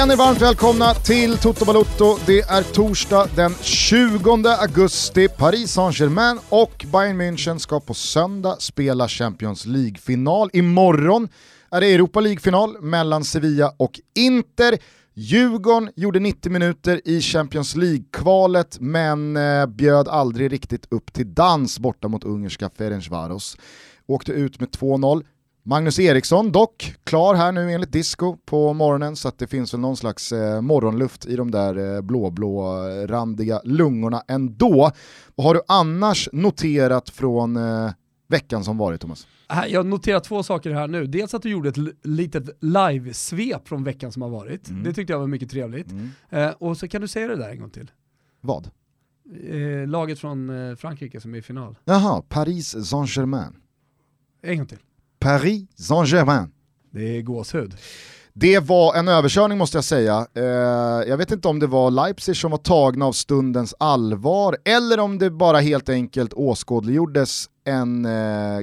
Känner varmt välkomna till Toto Balotto. Det är torsdag den 20 augusti. Paris Saint-Germain och Bayern München ska på söndag spela Champions League-final. Imorgon är det Europa League-final mellan Sevilla och Inter. Djurgården gjorde 90 minuter i Champions League-kvalet men eh, bjöd aldrig riktigt upp till dans borta mot ungerska Ferencvaros. Åkte ut med 2-0. Magnus Eriksson dock, klar här nu enligt Disco på morgonen så att det finns väl någon slags eh, morgonluft i de där eh, blå-blå-randiga lungorna ändå. Vad har du annars noterat från eh, veckan som varit Thomas? Jag noterar två saker här nu. Dels att du gjorde ett litet live-svep från veckan som har varit. Mm. Det tyckte jag var mycket trevligt. Mm. Eh, och så kan du säga det där en gång till. Vad? Eh, laget från eh, Frankrike som är i final. Jaha, Paris Saint-Germain. En gång till. Paris Saint-Germain. Det är gåshud. Det var en överkörning måste jag säga. Eh, jag vet inte om det var Leipzig som var tagna av stundens allvar eller om det bara helt enkelt åskådliggjordes en eh,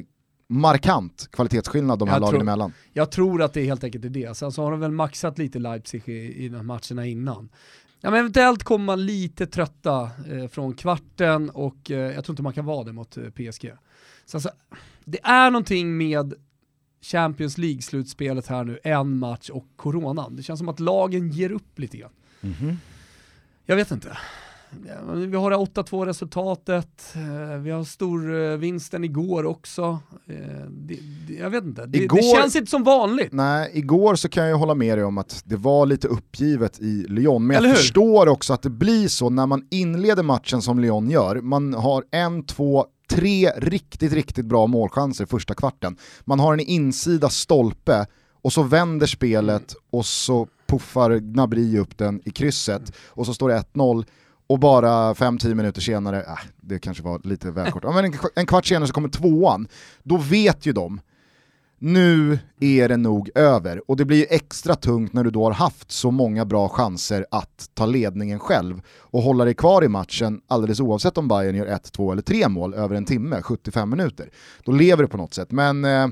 markant kvalitetsskillnad de här lagen emellan. Jag tror att det är helt enkelt är det. Sen så har de väl maxat lite Leipzig i, i de matcherna innan. Ja, men eventuellt kommer man lite trötta eh, från kvarten och eh, jag tror inte man kan vara det mot eh, PSG. Så alltså, det är någonting med Champions League-slutspelet här nu, en match och coronan. Det känns som att lagen ger upp lite grann. Mm -hmm. Jag vet inte. Vi har det 8-2 resultatet, eh, vi har storvinsten igår också. Eh, jag vet inte, det, igår, det, känns inte som vanligt. Nej, igår så kan jag hålla med dig om att det var lite uppgivet i Lyon, men jag förstår också att det blir så när man inleder matchen som Lyon gör. Man har en, två, tre riktigt, riktigt bra målchanser första kvarten. Man har en insida stolpe och så vänder spelet och så puffar Gnabry upp den i krysset och så står det 1-0 och bara 5-10 minuter senare, äh, det kanske var lite väl kort, men en kvart senare så kommer tvåan, då vet ju de, nu är det nog över. Och det blir extra tungt när du då har haft så många bra chanser att ta ledningen själv och hålla dig kvar i matchen alldeles oavsett om Bayern gör 1, 2 eller 3 mål över en timme, 75 minuter. Då lever det på något sätt. Men, eh,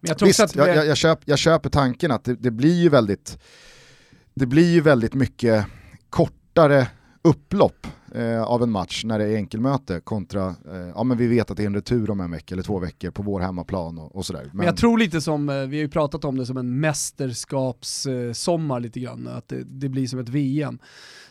jag, visst, jag, jag, jag, köp, jag köper tanken att det, det blir ju väldigt det blir ju väldigt mycket kortare upplopp eh, av en match när det är enkelmöte kontra, eh, ja men vi vet att det är en retur om en vecka eller två veckor på vår hemmaplan och, och sådär. Men... men... jag tror lite som, eh, vi har ju pratat om det som en mästerskapssommar lite grann, att det, det blir som ett VM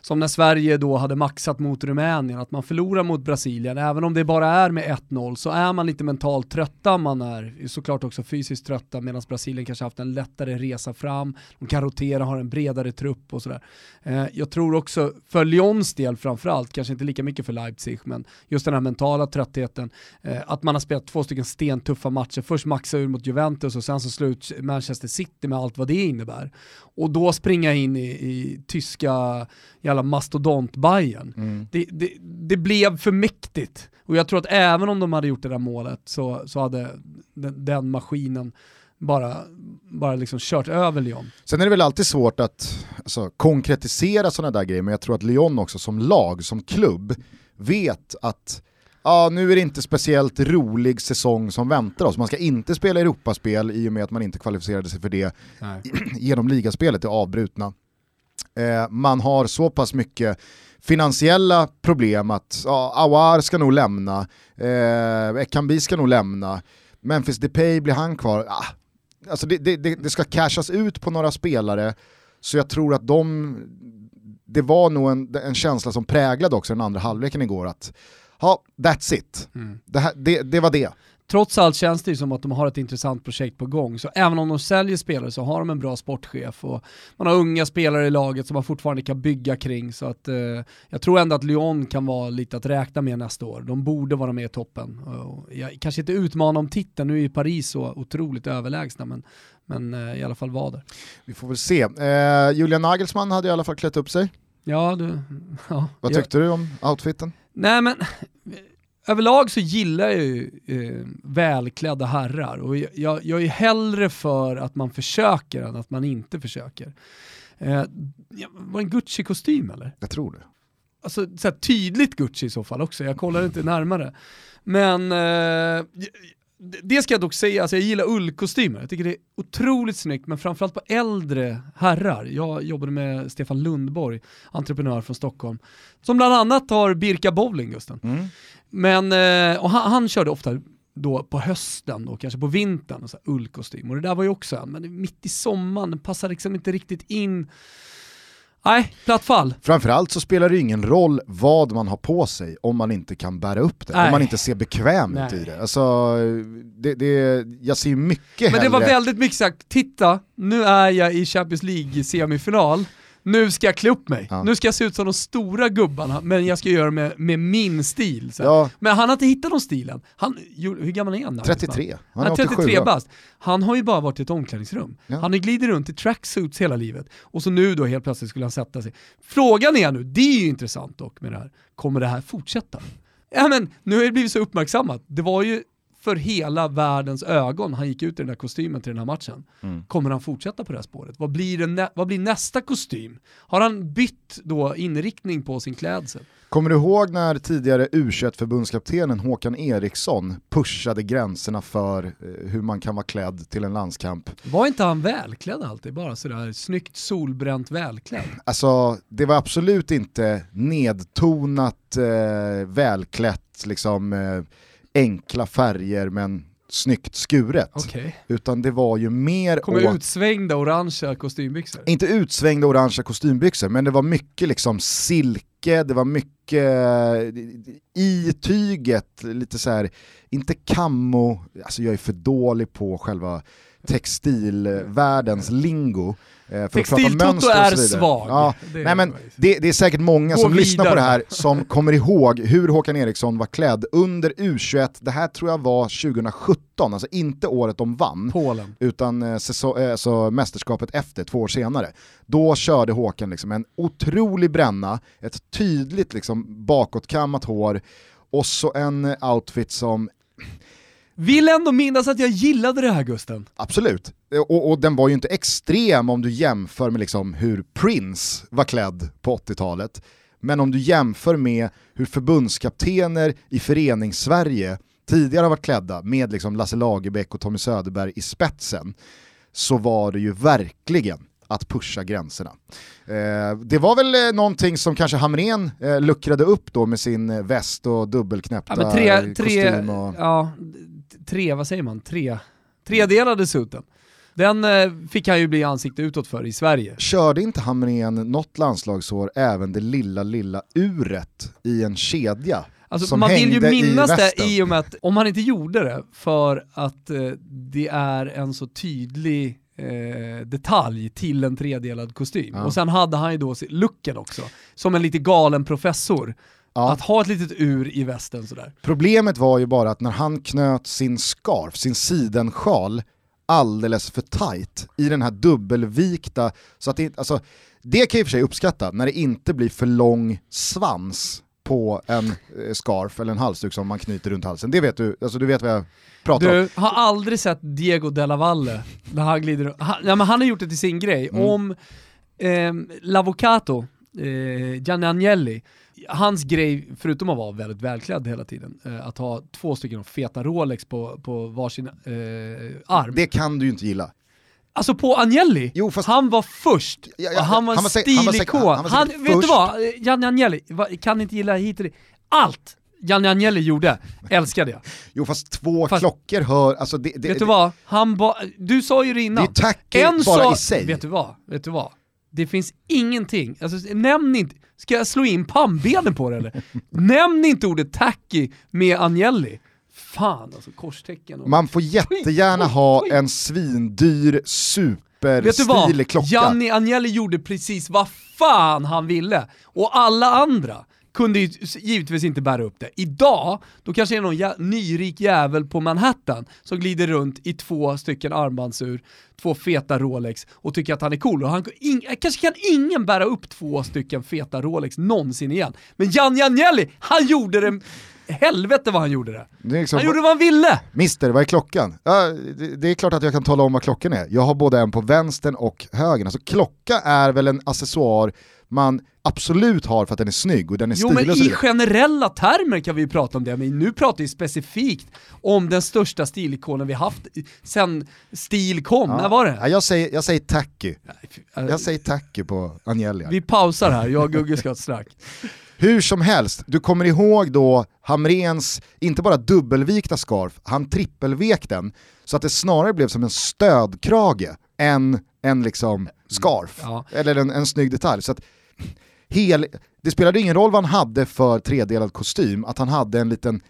som när Sverige då hade maxat mot Rumänien, att man förlorar mot Brasilien, även om det bara är med 1-0 så är man lite mentalt trötta, man är såklart också fysiskt trötta medan Brasilien kanske haft en lättare resa fram, de kan rotera, har en bredare trupp och sådär. Eh, jag tror också, för Lyons del framförallt, kanske inte lika mycket för Leipzig, men just den här mentala tröttheten, eh, att man har spelat två stycken stentuffa matcher, först maxa ur mot Juventus och sen så slut Manchester City med allt vad det innebär. Och då springa in i, i tyska jävla mastodont bayern mm. det, det, det, blev för mäktigt. Och jag tror att även om de hade gjort det där målet så, så hade den, den maskinen bara, bara liksom kört över Lyon. Sen är det väl alltid svårt att alltså, konkretisera sådana där grejer, men jag tror att Lyon också som lag, som klubb, vet att ja, nu är det inte speciellt rolig säsong som väntar oss. Man ska inte spela Europaspel i och med att man inte kvalificerade sig för det Nej. genom ligaspelet, det avbrutna. Eh, man har så pass mycket finansiella problem att ja, Awar ska nog lämna, eh, Ekambi ska nog lämna, Memphis Depay blir han kvar. Ah, alltså det, det, det, ska cashas ut på några spelare, så jag tror att de, det var nog en, en känsla som präglade också den andra halvleken igår, att ja, that's it. Mm. Det, här, det, det var det trots allt känns det ju som att de har ett intressant projekt på gång. Så även om de säljer spelare så har de en bra sportchef och man har unga spelare i laget som man fortfarande kan bygga kring. Så att, eh, jag tror ändå att Lyon kan vara lite att räkna med nästa år. De borde vara med i toppen. Och jag kanske inte utmana om titeln, nu är ju Paris så otroligt överlägsna, men, men eh, i alla fall vara där. Vi får väl se. Eh, Julian Nagelsmann hade i alla fall klätt upp sig. Ja, du, ja. Vad tyckte jag, du om outfiten? Nej men överlag så gillar jag ju eh, välklädda herrar och jag, jag, är hellre för att man försöker än att man inte försöker. Eh, var det en Gucci-kostym eller? Jag tror det. Alltså så tydligt Gucci i så fall också, jag kollar inte närmare. Men eh, det ska jag dock säga, alltså jag gillar ullkostymer. Jag tycker det är otroligt snyggt, men framförallt på äldre herrar. Jag jobbade med Stefan Lundborg, entreprenör från Stockholm, som bland annat har Birka Bowling, Gusten. Mm. Men, eh, och han, han körde ofta då på hösten och kanske på vintern, och så ullkostym. Och det där var ju också en, men mitt i sommaren, den passar liksom inte riktigt in. Nej, platt fall. Framförallt så spelar det ingen roll vad man har på sig om man inte kan bära upp det, Nej. om man inte ser bekväm ut i det. Alltså, det, det, jag ser mycket Men hellre... det var väldigt mycket sagt, titta, nu är jag i Champions League-semifinal, nu ska jag klä upp mig. Ja. Nu ska jag se ut som de stora gubbarna, men jag ska göra det med, med min stil. Ja. Men han har inte hittat någon stilen. Han, hur gammal är han? 33. Han är 33 bast. Han har ju bara varit i ett omklädningsrum. Ja. Han har glidit runt i tracksuits hela livet. Och så nu då helt plötsligt skulle han sätta sig. Frågan är nu, det är ju intressant dock med det här, kommer det här fortsätta? Ja men, nu har det blivit så uppmärksammat. Det var ju för hela världens ögon han gick ut i den där kostymen till den här matchen. Mm. Kommer han fortsätta på det här spåret? Vad blir, det vad blir nästa kostym? Har han bytt då inriktning på sin klädsel? Kommer du ihåg när tidigare U21-förbundskaptenen Håkan Eriksson pushade gränserna för eh, hur man kan vara klädd till en landskamp? Var inte han välklädd alltid? Bara sådär snyggt solbränt välklädd? Alltså, det var absolut inte nedtonat eh, välklätt liksom eh, enkla färger men snyggt skuret. Okay. Utan det var ju mer... Kommer utsvängda orangea kostymbyxor? Inte utsvängda orangea kostymbyxor, men det var mycket liksom silke, det var mycket i tyget, lite så här, inte kammo, alltså jag är för dålig på själva textilvärldens lingo. Eh, Textiltoto är svag. Ja, det, nej, men det, det, är säkert många som vidare. lyssnar på det här som kommer ihåg hur Håkan Eriksson var klädd under U21, det här tror jag var 2017, alltså inte året de vann, Polen. utan eh, säsong, eh, alltså, mästerskapet efter, två år senare. Då körde Håkan liksom en otrolig bränna, ett tydligt liksom, bakåtkammat hår, och så en outfit som vill ändå minnas att jag gillade det här Gusten. Absolut, och, och, den var ju inte extrem om du jämför med liksom hur Prince var klädd på 80-talet. Men om du jämför med hur förbundskaptener i förenings-Sverige tidigare har varit klädda med liksom Lasse Lagerbäck och Tommy Söderberg i spetsen, så var det ju verkligen att pusha gränserna. Eh, det var väl eh, någonting som kanske Hamrén eh, luckrade upp då med sin eh, väst och dubbelknäppta ja, tre, tre, kostym. Och... Ja, tre, vad säger man, tre, tredelade suiten. Den eh, fick han ju bli ansikte utåt för i Sverige. Körde inte Hamrén något landslagsår även det lilla, lilla uret i en kedja? Alltså, man vill ju minnas i det i och med att, om han inte gjorde det, för att eh, det är en så tydlig eh, detalj till en tredelad kostym. Ja. Och sen hade han ju då looken också, som en lite galen professor. Ja. Att ha ett litet ur i västen sådär. Problemet var ju bara att när han knöt sin scarf, sin sidensjal, alldeles för tight i den här dubbelvikta, så att det, alltså, det kan jag i och för sig uppskatta, när det inte blir för lång svans på en eh, scarf eller en halsduk som man knyter runt halsen. Det vet du, alltså du vet vad jag pratar du, om. Du har aldrig sett Diego Della Valle när han glider han, ja, men han har gjort det till sin grej. Mm. Om eh, L'Avocato, eh, Gianni Agnelli, hans grej, förutom att vara väldigt välklädd hela tiden, eh, att ha två stycken feta Rolex på, på varsin eh, arm. Det kan du ju inte gilla. Alltså på Agnelli, jo, fast... han var först, ja, ja, han var en stilikon. Han, vet du vad, Janne Agnelli, kan inte gilla hit och Allt Janne Agnelli gjorde, älskade jag. Jo fast två fast, klockor hör, alltså det, det, Vet du vad, han ba, du sa ju det innan. Det är tacky en bara sa, i sig. Vet du vad, vet du vad? Det finns ingenting, alltså nämn inte, ska jag slå in pannbenen på det eller? nämn inte ordet tacky med Agnelli. Fan alltså, korstecken. Och... Man får jättegärna ha en svindyr superstilig klocka. Gianni Agnelli gjorde precis vad fan han ville. Och alla andra kunde ju givetvis inte bära upp det. Idag, då kanske det är någon jä nyrik jävel på Manhattan som glider runt i två stycken armbandsur, två feta Rolex och tycker att han är cool. Och han, kanske kan ingen bära upp två stycken feta Rolex någonsin igen. Men Gianni Agnelli, han gjorde det helvete vad han gjorde det. det liksom, han gjorde vad han ville! Mister, vad är klockan? Ja, det, det, är klart att jag kan tala om vad klockan är. Jag har både en på vänstern och högern. Alltså klocka är väl en accessoar man absolut har för att den är snygg och den är jo, stilig men i generella termer kan vi ju prata om det, men nu pratar vi specifikt om den största stilikonen vi haft sen stil kom. Ja. När var det? Ja, jag, säger, jag säger tacky. Jag säger tacky på Agnelli. Vi pausar här, jag och Gugge ska strax. Hur som helst, du kommer ihåg då Hamrens, inte bara dubbelvikta scarf, han trippelvek den så att det snarare blev som en stödkrage än en liksom scarf, ja. eller en, en snygg detalj. Så att hel, det spelade ingen roll vad han hade för tredelad kostym, att han hade en liten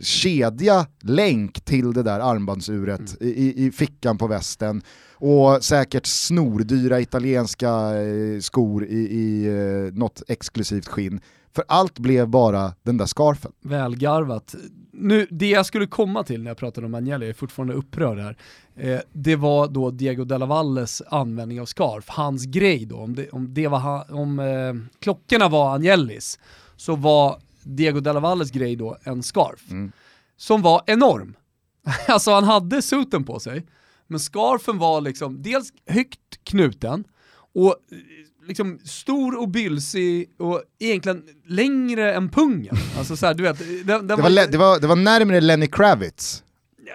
kedja, länk till det där armbandsuret mm. i, i fickan på västen och säkert snordyra italienska eh, skor i, i eh, något exklusivt skinn. För allt blev bara den där scarfen. Välgarvat. Nu, det jag skulle komma till när jag pratade om Agnelli, jag är fortfarande upprörd här, eh, det var då Diego Della Valles användning av scarf, hans grej då, om, det, om, det var, om eh, klockorna var Agnellis, så var Diego Della Valles grej då en scarf. Mm. Som var enorm. alltså han hade suten på sig, men scarfen var liksom dels högt knuten, och liksom stor och bylsig och egentligen längre än pungen. Alltså så här, du vet, den, den det, var, var, det, var, det var närmare Lenny Kravitz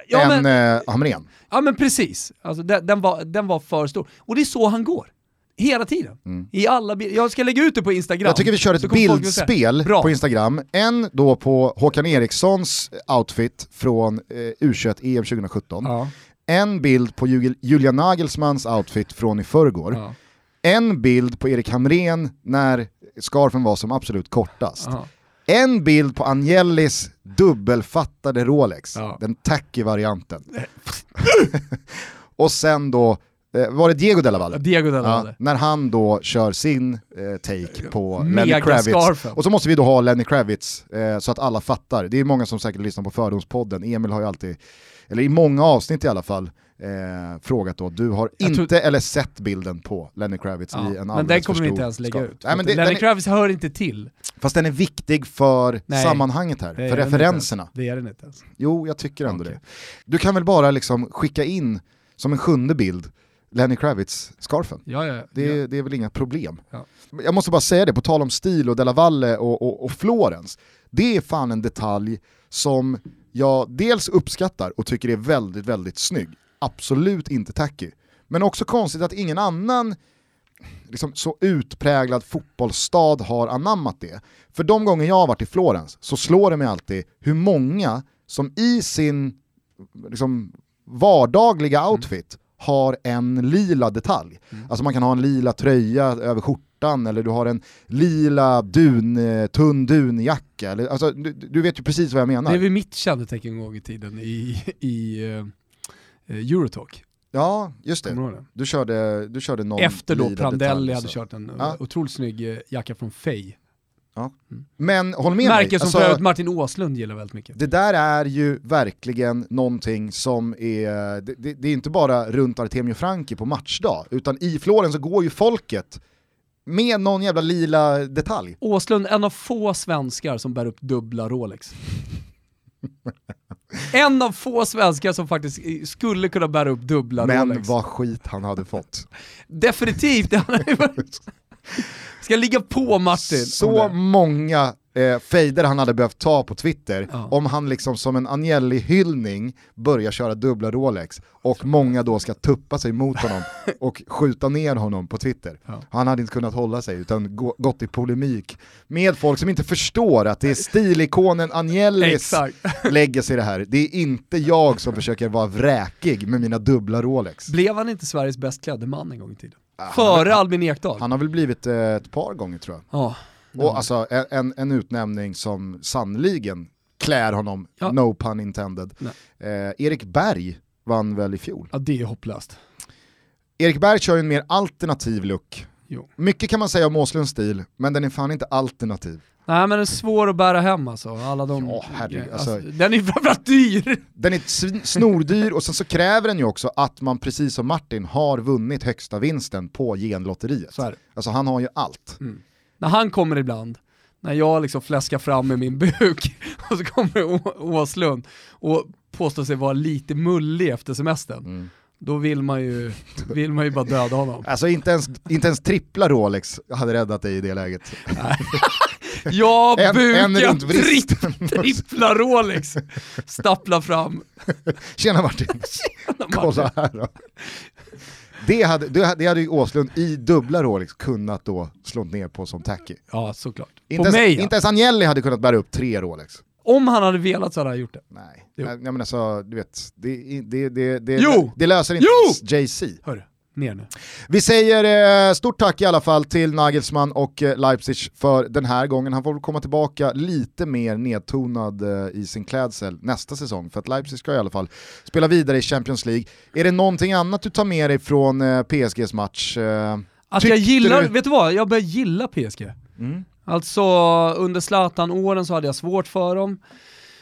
ja, än men, eh, Hamrén. Ja men precis, alltså, den, den, var, den var för stor. Och det är så han går. Hela tiden. Mm. I alla jag ska lägga ut det på Instagram. Jag tycker vi kör ett bildspel på Instagram. En då på Håkan Erikssons outfit från eh, U21 EM 2017. Ja. En bild på Julian Nagelsmans outfit från i förrgår. Ja en bild på Erik Hamrén när scarfen var som absolut kortast. Aha. En bild på Angelis dubbelfattade Rolex, ja. den tacky varianten. och sen då, eh, var det Diego Della Valle? Diego Della Valle. Ja, när han då kör sin eh, take på Mega Lenny Kravitz. Scarfen. Och så måste vi då ha Lenny Kravitz eh, så att alla fattar. Det är många som säkert lyssnar på Fördomspodden, Emil har ju alltid, eller i många avsnitt i alla fall, eh, frågat då, du har jag inte tror... eller sett bilden på Lenny Kravitz ja, i en Men den kommer vi inte ens lägga ut. Nej, det, Lenny är... Kravitz hör inte till. Fast den är viktig för Nej, sammanhanget här, för referenserna. Det är den inte ens. Jo, jag tycker ändå okay. det. Du kan väl bara liksom skicka in som en sjunde bild Lenny Kravitz-scarfen. Ja, ja, det, ja. det är väl inga problem. Ja. Jag måste bara säga det, på tal om stil och Della Valle och, och, och Florens. Det är fan en detalj som jag dels uppskattar och tycker är väldigt, väldigt snygg absolut inte tacky. Men också konstigt att ingen annan liksom, så utpräglad fotbollsstad har anammat det. För de gånger jag har varit i Florens så slår det mig alltid hur många som i sin liksom, vardagliga mm. outfit mm. har en lila detalj. Mm. Alltså man kan ha en lila tröja över skjortan eller du har en lila dun, tunn dunjacka. Alltså, du, du, vet ju precis vad jag menar. Det är väl mitt kännetecken en gång i tiden i, i uh Eh, Eurotalk. Ja, just det. Du körde, du körde någon Efter då Prandelli hade kört en ja. otroligt snygg eh, jacka från Fey. Ja. Mm. Men håll med Märke mig. som alltså, för Martin Åslund gillar väldigt mycket. Det där är ju verkligen någonting som är, det, det, det är inte bara runt Artemio Franki på matchdag, utan i Florens så går ju folket med någon jävla lila detalj. Åslund, en av få svenskar som bär upp dubbla Rolex. En av få svenskar som faktiskt skulle kunna bära upp dubbla Men Rolex. Men vad skit han hade fått. Definitivt, Ska ligga på Martin. Så många eh, fejder han hade behövt ta på Twitter ja. om han liksom som en Agnelli-hyllning börjar köra dubbla Rolex och många då ska tuppa sig mot honom och skjuta ner honom på Twitter. Ja. Han hade inte kunnat hålla sig utan gått i polemik med folk som inte förstår att det är stilikonen Agnellis legacy det här. Det är inte jag som försöker vara vräkig med mina dubbla Rolex. Blev han inte Sveriges bäst klädde man en gång i tiden? Före Albin Ekdal? Han har väl blivit eh, ett par gånger tror jag. Ja. Och alltså en, en utnämning som sannoliken klär honom, ja. no pun intended. Eh, Erik Berg vann väl i fjol? Ja det är hopplöst. Erik Berg kör ju en mer alternativ look. Jo. Mycket kan man säga om Åslunds stil, men den är fan inte alternativ. Nej men den är svår att bära hem alltså. Alla de, ja, herregud, alltså, alltså, den är framförallt dyr! Den är snordyr och sen så kräver den ju också att man precis som Martin har vunnit högsta vinsten på genlotteriet. Så Alltså han har ju allt. Mm när han kommer ibland, när jag liksom fläskar fram med min buk och så kommer Åslund och påstår sig vara lite mullig efter semestern. Mm. då vill man ju, vill man ju bara döda honom. Alltså inte ens, inte ens trippla Rolex hade räddat dig i det läget. Ja, en, buka, en tripp, trippla Rolex, stappla fram. Tjena Martin, Tjena Martin. kolla här då. Det hade, det hade ju Åslund i dubbla Rolex kunnat då slå ner på som tacky. Ja, såklart. Inte, ens, mig, inte ens Agnelli hade kunnat bära upp tre Rolex. Om han hade velat så hade han gjort det. Nej, jag, jag menar så, du vet, det, det, det, det, jo! det löser inte jo! JC. Hörru ner nu. Vi säger eh, stort tack i alla fall till Nagelsmann och eh, Leipzig för den här gången. Han får komma tillbaka lite mer nedtonad eh, i sin klädsel nästa säsong, för att Leipzig ska i alla fall spela vidare i Champions League. Är det någonting annat du tar med dig från eh, PSGs match? Eh, att jag gillar, du... vet du vad, jag börjar gilla PSG. Mm. Alltså under Zlatan-åren så hade jag svårt för dem.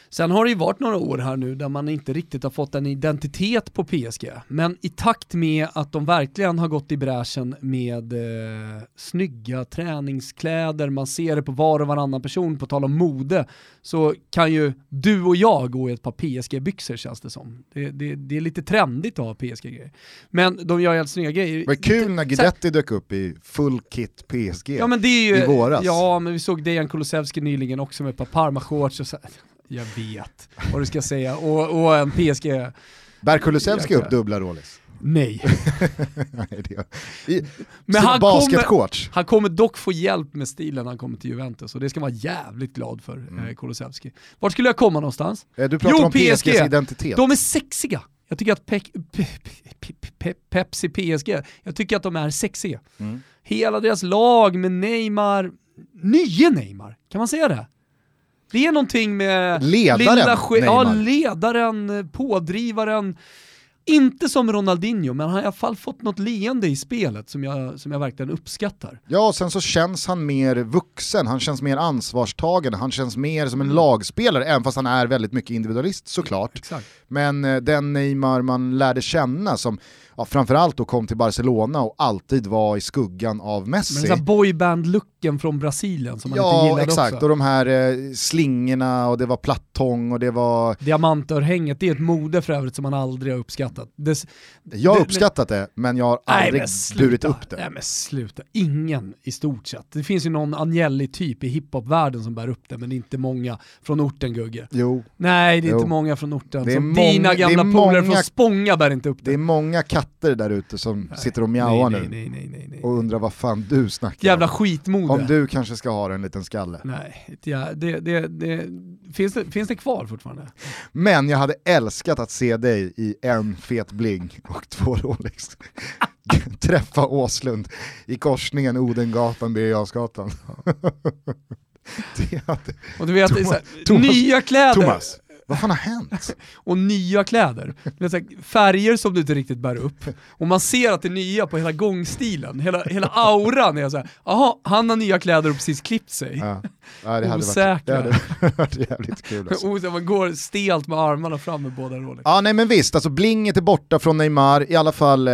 Sen har det ju varit några år här nu där man inte riktigt har fått en identitet på PSG. Men i takt med att de verkligen har gått i bräschen med eh, snygga träningskläder, man ser det på var och varannan person, på tal om mode, så kan ju du och jag gå i ett par PSG-byxor känns det som. Det, det, det är lite trendigt att ha PSG-grejer. Men de gör helt snygga grejer. Det var kul när Guidetti dök upp i full kit PSG ja, men det är ju, i våras. Ja, men vi såg Dejan Kulusevski nyligen också med ett par Parma-shorts och så jag vet vad du ska säga. Och, och en PSG... Bär Kulusevski upp dubbla Rolex? Nej. Nej I, Men han kommer, han kommer dock få hjälp med stilen när han kommer till Juventus och det ska man vara jävligt glad för, mm. eh, Kulusevski. Vart skulle jag komma någonstans? Eh, du pratar jo, om PSG. PSGs identitet. De är sexiga. Jag tycker att pe pe pe Pepsi PSG, jag tycker att de är sexiga. Mm. Hela deras lag med Neymar, nye Neymar, kan man säga det? Det är någonting med ledaren, lilla ja, ledaren, pådrivaren. Inte som Ronaldinho, men han har i alla fall fått något leende i spelet som jag, som jag verkligen uppskattar. Ja, och sen så känns han mer vuxen, han känns mer ansvarstagande, han känns mer som en mm. lagspelare, även fast han är väldigt mycket individualist såklart. Exakt. Men eh, den Neymar man lärde känna som ja, framförallt då kom till Barcelona och alltid var i skuggan av Messi. Men boyband-looken från Brasilien som man ja, inte gillade exakt. också. och de här eh, slingorna och det var plattång och det var... Diamantörhänget, det är ett mode för övrigt som man aldrig har uppskattat. Det, jag har uppskattat det, men jag har aldrig burit upp det. Nej men sluta, ingen i stort sett. Det finns ju någon Agnelli-typ i hiphop-världen som bär upp det, men inte många från orten Gugge. Jo. Nej, det är jo. inte många från orten. Som dina gamla polare från Spånga bär inte upp det. Det är många katter där ute som nej, sitter och mjauar nu nej, nej, och undrar vad fan du snackar Jävla om. skitmode. Om du kanske ska ha en liten skalle. Nej, ja, det, det, det, finns, det, finns det kvar fortfarande? Men jag hade älskat att se dig i en fet bling och två Rolex. Träffa Åslund i korsningen Odengatan, Birger och du vet, Thomas, Thomas, nya kläder. Thomas, vad fan har hänt? och nya kläder. färger som du inte riktigt bär upp. Och man ser att det är nya på hela gångstilen, hela, hela auran är såhär, jaha, han har nya kläder och precis klippt sig. Ja. Ja, det hade Varit, det hade varit jävligt kul. Alltså. man går stelt med armarna fram med båda Rolex. Ja nej men visst, alltså blinget är borta från Neymar, i alla fall eh,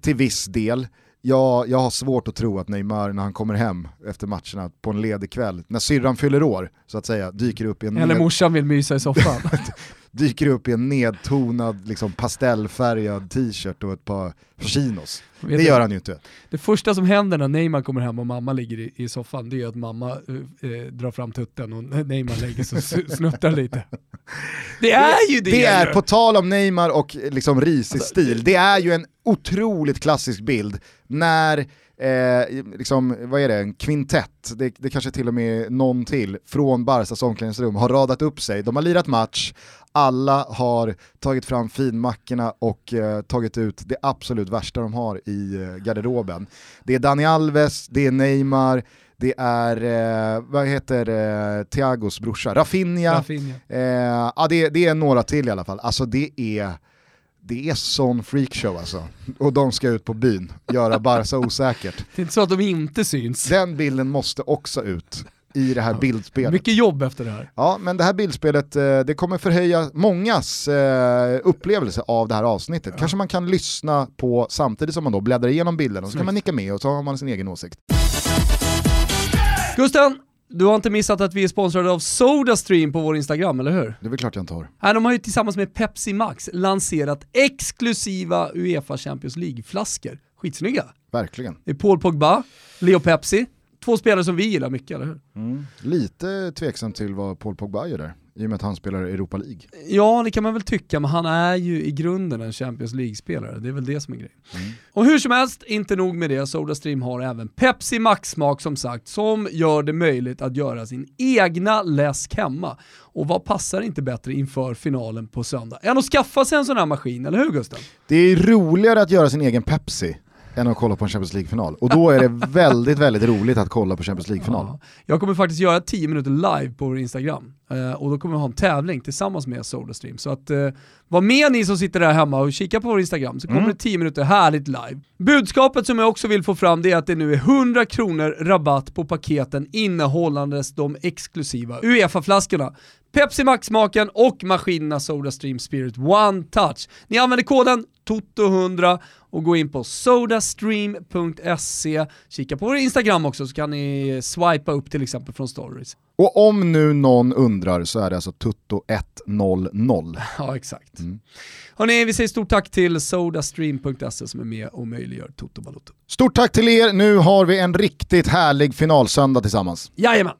till viss del jag, jag har svårt att tro att Neymar när han kommer hem efter matcherna på en ledig kväll, när syrran fyller år, så att säga, dyker upp i en... Eller ned... morsan vill mysa i soffan. dyker upp i en nedtonad, liksom pastellfärgad t-shirt och ett par chinos. Det gör han ju inte. Det första som händer när Neymar kommer hem och mamma ligger i, i soffan, det är att mamma eh, eh drar fram tutten och Neymar lägger sig och snuttar lite. Det är ju det! Det är, på tal om Neymar och liksom risig alltså, stil, det är ju en otroligt klassisk bild när eh, liksom, vad är det, en kvintett, det, det kanske till och med någon till, från Barsas omklädningsrum har radat upp sig. De har lirat match, alla har tagit fram finmackorna och eh, tagit ut det absolut värsta de har i eh, garderoben. Det är Dani Alves, det är Neymar, det är, eh, vad heter eh, Thiagos brorsa, Rafinha. Rafinha. Eh, ja, det, det, är några till i alla fall. Alltså det är, det är sån freakshow alltså. Och de ska ut på byn, göra Barca osäkert. Det är inte så att de inte syns. Den bilden måste också ut i det här bildspelet. Mycket jobb efter det här. Ja, men det här bildspelet eh, det kommer förhöja mångas eh, upplevelse av det här avsnittet. Ja. Kanske man kan lyssna på samtidigt som man då bläddrar igenom bilderna, och så kan man nicka med och så har man sin egen åsikt. Gusten, Du har inte missat att vi är sponsrade av Sodastream på vår Instagram, eller hur? Det är väl klart jag inte har. Nej, de har ju tillsammans med Pepsi Max lanserat exklusiva Uefa Champions League-flaskor. Skitsnygga. Verkligen. Det är Paul Pogba, Leo Pepsi, två spelare som vi gillar mycket, eller hur? Mm. Lite tveksam till vad Paul Pogba gör där, i och med att han spelar Europa League. Ja, det kan man väl tycka, men han är ju i grunden en Champions League-spelare. Det är väl det som är grejen. Mm. Och hur som helst, inte nog med det, Sodastream har även Pepsi Max-smak som sagt, som gör det möjligt att göra sin egna läsk hemma. Och vad passar inte bättre inför finalen på söndag än att skaffa sig en sån här maskin, eller hur Gusten? Det är roligare att göra sin egen Pepsi än att kolla på en Champions League-final. Och då är det väldigt, väldigt roligt att kolla på Champions League-final. Ja. Jag kommer faktiskt göra 10 minuter live på vår Instagram. Eh, och då kommer vi ha en tävling tillsammans med Sodastream. Så att eh, var med ni som sitter där hemma och kikar på vår Instagram så kommer Mm. det 10 minuter härligt live. Budskapet som jag också vill få fram det är att det nu är 100 kronor rabatt på paketen innehållandes de exklusiva Uefa-flaskorna. Pepsi Max-smaken och maskinerna Sodastream Spirit One Touch. Ni använder koden TOTO100 och gå in på sodastream.se. Kika på vår Instagram också så kan ni swipa upp till exempel från stories. Och om nu någon undrar så är det alltså Tutto 100. Ja, exakt. Mm. Hörrni, vi säger stort tack till sodastream.se som är med och möjliggör Toto Balotto. Stort tack till er, nu har vi en riktigt härlig finalsöndag tillsammans. Jajamän!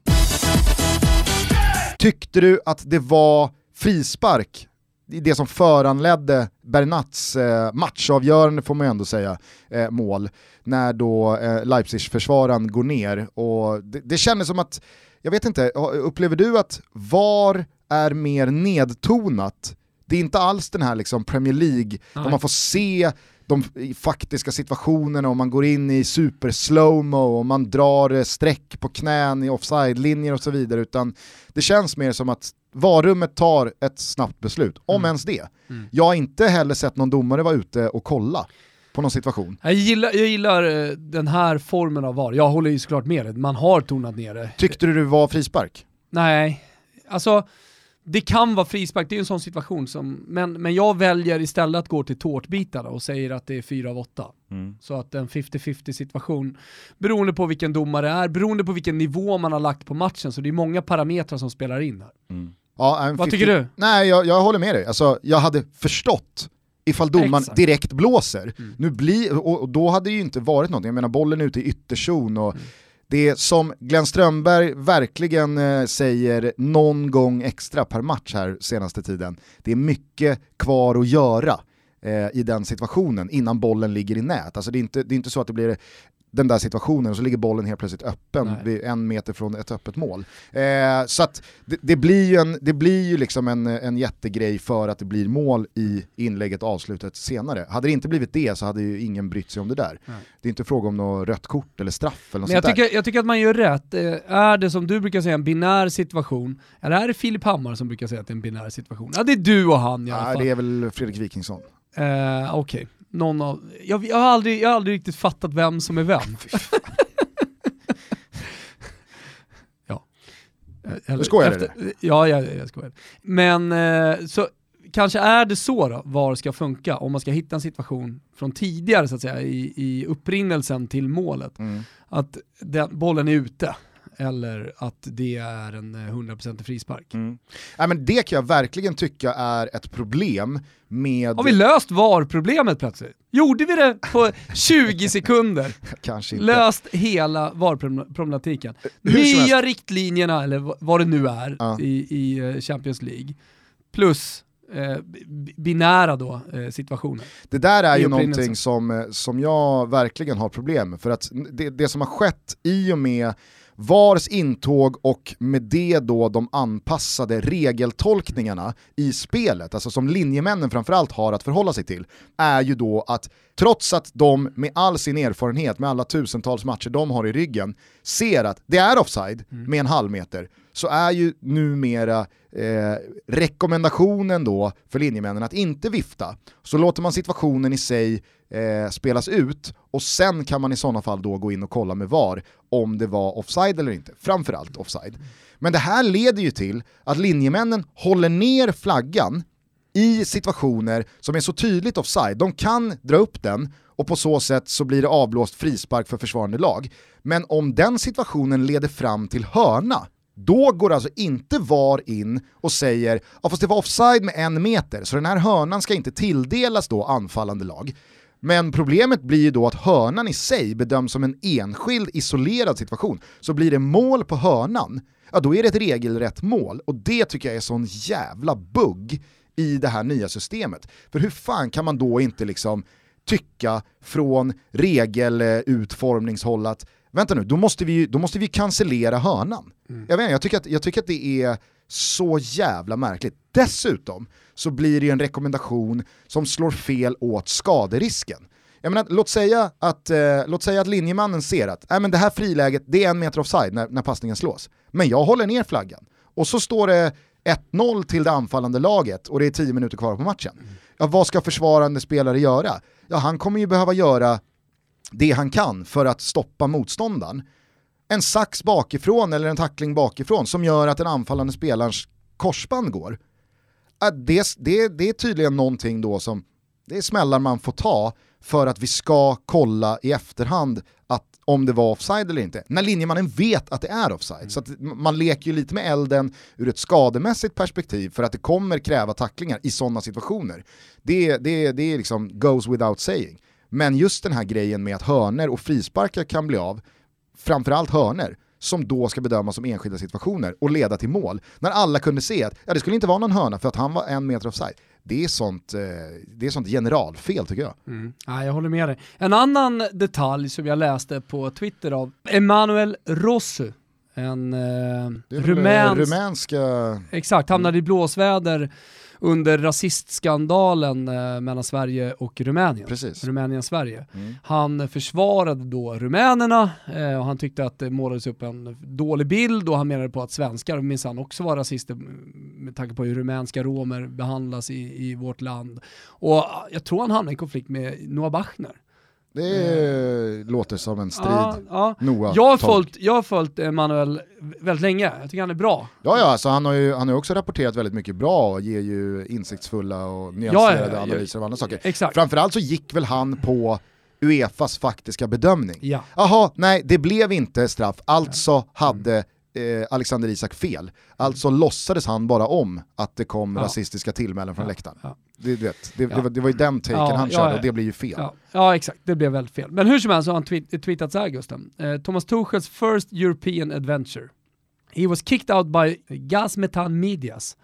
Tyckte du att det var frispark det som föranledde Bernats eh, matchavgörande får man ju ändå säga, eh, mål, när då eh, Leipzig-försvararen går ner. Och det, det kändes som att, jag vet inte, upplever du att VAR är mer nedtonat? Det är inte alls den här liksom Premier League, där Nej. man får se de faktiska situationerna och man går in i super slowmo och man drar eh, streck på knän i offside-linjer och så vidare, utan det känns mer som att varummet tar ett snabbt beslut, om ens det. Mm. Jag har inte heller sett någon domare vara ute och kolla på någon situation. Jag gillar, jag gillar eh, den här formen av VAR. Jag håller ju såklart med dig, man har tonat ner det. Tyckte du det var frispark? Nej, alltså det kan vara frispark, det är ju en sån situation som, men, men jag väljer istället att gå till tårtbitarna och säger att det är 4 av 8. Så att en 50-50 situation, beroende på vilken domare det är, beroende på vilken nivå man har lagt på matchen, så det är många parametrar som spelar in här. Ja, Vad 50 tycker du? Nej, jag, jag håller med dig. Alltså, jag hade förstått ifall domaren Exakt. direkt blåser. Mm. Nu bli, och, och då hade det ju inte varit någonting, jag menar bollen är ute i ytterzon och Mm. det som Glenn Strömberg verkligen eh, säger någon gång extra per match här senaste tiden, det är mycket kvar att göra eh, i den situationen innan bollen ligger i nät. Alltså det är inte, det är inte så att det blir den där situationen och så ligger bollen helt plötsligt öppen Nej. vid en meter från ett öppet mål. Eh, så att det, det blir ju, en, det blir ju liksom en, en jättegrej för att det blir mål i inlägget avslutet senare. Hade det inte blivit det så hade ju ingen brytt sig om det där. Nej. Det är inte fråga om något rött kort eller straff eller något Men jag sånt där. tycker, jag tycker att man gör rätt. Eh, Är det som du brukar säga en binär situation, eller är det Filip Hammar som brukar säga att det är en binär situation? Ja det är du och han i alla Nej, fall. det är väl Fredrik Wikingsson. Eh, Okej, någon av... Jag, jag, har aldrig, jag har aldrig riktigt fattat vem som är vem. ja. Eh, eller- Du skojar, eller? Ja, ja, ja, jag skojar. Men eh, så kanske är det så då, var ska funka, om man ska hitta en situation från tidigare så att säga, i, i upprinnelsen till målet, Mm. att den, bollen är ute, eller att det är en eh, 100% frispark. Mm. Nej, men det kan jag verkligen tycka är ett problem med... Har vi löst VAR-problemet plötsligt? Gjorde vi det på 20 sekunder? Kanske inte. Löst hela VAR-problematiken. Helst. Nya riktlinjerna, eller vad- det nu är, Ja. i, i eh, Champions League. Plus eh, binära då, eh, situationer. Det där är i ju någonting som, eh, som jag verkligen har problem med. För att det, det som har skett i och med VARs intåg och med det då de anpassade regeltolkningarna i spelet, alltså som linjemännen framförallt har att förhålla sig till, är ju då att trots att de med all sin erfarenhet, med alla tusentals matcher de har i ryggen, ser att det är offside med en halv meter, så är ju numera eh, rekommendationen då för linjemännen att inte vifta. Så låter man situationen i sig eh, spelas ut och sen kan man i sådana fall då gå in och kolla med VAR om det var offside eller inte. Framförallt offside. Men det här leder ju till att linjemännen håller ner flaggan i situationer som är så tydligt offside. De kan dra upp den och på så sätt så blir det avblåst frispark för försvarande lag. Men om den situationen leder fram till hörna, då går alltså inte VAR in och säger ja fast det var offside med en meter så den här hörnan ska inte tilldelas då anfallande lag. Men problemet blir ju då att hörnan i sig bedöms som en enskild isolerad situation. Så blir det mål på hörnan, ja då är det ett regelrätt mål. Och det tycker jag är sån jävla bugg i det här nya systemet. För hur fan kan man då inte liksom tycka från regelutformningshåll att vänta nu, då måste vi, då måste vi cancellera hörnan. Mm. Jag, vet, jag, tycker att, jag tycker att det är så jävla märkligt. Dessutom så blir det ju en rekommendation som slår fel åt skaderisken. Jag menar, låt, säga att, eh, låt säga att linjemannen ser att äh, men det här friläget det är en meter offside när, när passningen slås. Men jag håller ner flaggan. Och så står det 1-0 till det anfallande laget och det är 10 minuter kvar på matchen. Ja, vad ska försvarande spelare göra? Ja, han kommer ju behöva göra det han kan för att stoppa motståndaren. En sax bakifrån eller en tackling bakifrån som gör att den anfallande spelarens korsband går. Det, det, det är tydligen någonting då som, det är smällar man får ta för att vi ska kolla i efterhand att om det var offside eller inte. När linjemannen vet att det är offside. Mm. Så man leker ju lite med elden ur ett skademässigt perspektiv för att det kommer kräva tacklingar i sådana situationer. Det, det, det är liksom goes without saying. Men just den här grejen med att hörner och frisparkar kan bli av, framförallt hörner, som då ska bedömas som enskilda situationer och leda till mål. När alla kunde se att ja, det skulle inte vara någon hörna för att han var en meter offside. Det är sånt, eh, det är sånt generalfel tycker jag. Mm. Ja, jag håller med dig. En annan detalj som jag läste på Twitter av Emanuel Rossu, en eh, rumänsk... rumänska... Exakt, hamnade i blåsväder under rasistskandalen eh, mellan Sverige och Rumänien. Rumänien-Sverige. Mm. Han försvarade då rumänerna eh, och han tyckte att det målades upp en dålig bild och han menade på att svenskar minsann också var rasister med tanke på hur rumänska romer behandlas i, i vårt land. Och jag tror han hamnade i konflikt med Noah Bachner. Det eh. låter som en strid. Ja, ja. Noah jag, har följt, jag har följt Emanuel väldigt länge, jag tycker han är bra. Ja, ja alltså han har ju han har också rapporterat väldigt mycket bra och ger ju insiktsfulla och nyanserade ja, analyser av andra saker. Exakt. Framförallt så gick väl han på Uefas faktiska bedömning. Jaha, ja. nej det blev inte straff, alltså hade eh, Alexander Isak fel. Alltså låtsades han bara om att det kom ja. rasistiska tillmälen från ja. läktaren. Ja. Det, vet, det, det, var, det var ju den taken han körde och det blir ju fel. Ja. exakt, det blev väldigt fel. Men hur som helst så har han tweet, tweetat så här Gusten. Eh, Thomas Tuchels first European adventure. He was kicked out by Gazmetan Medias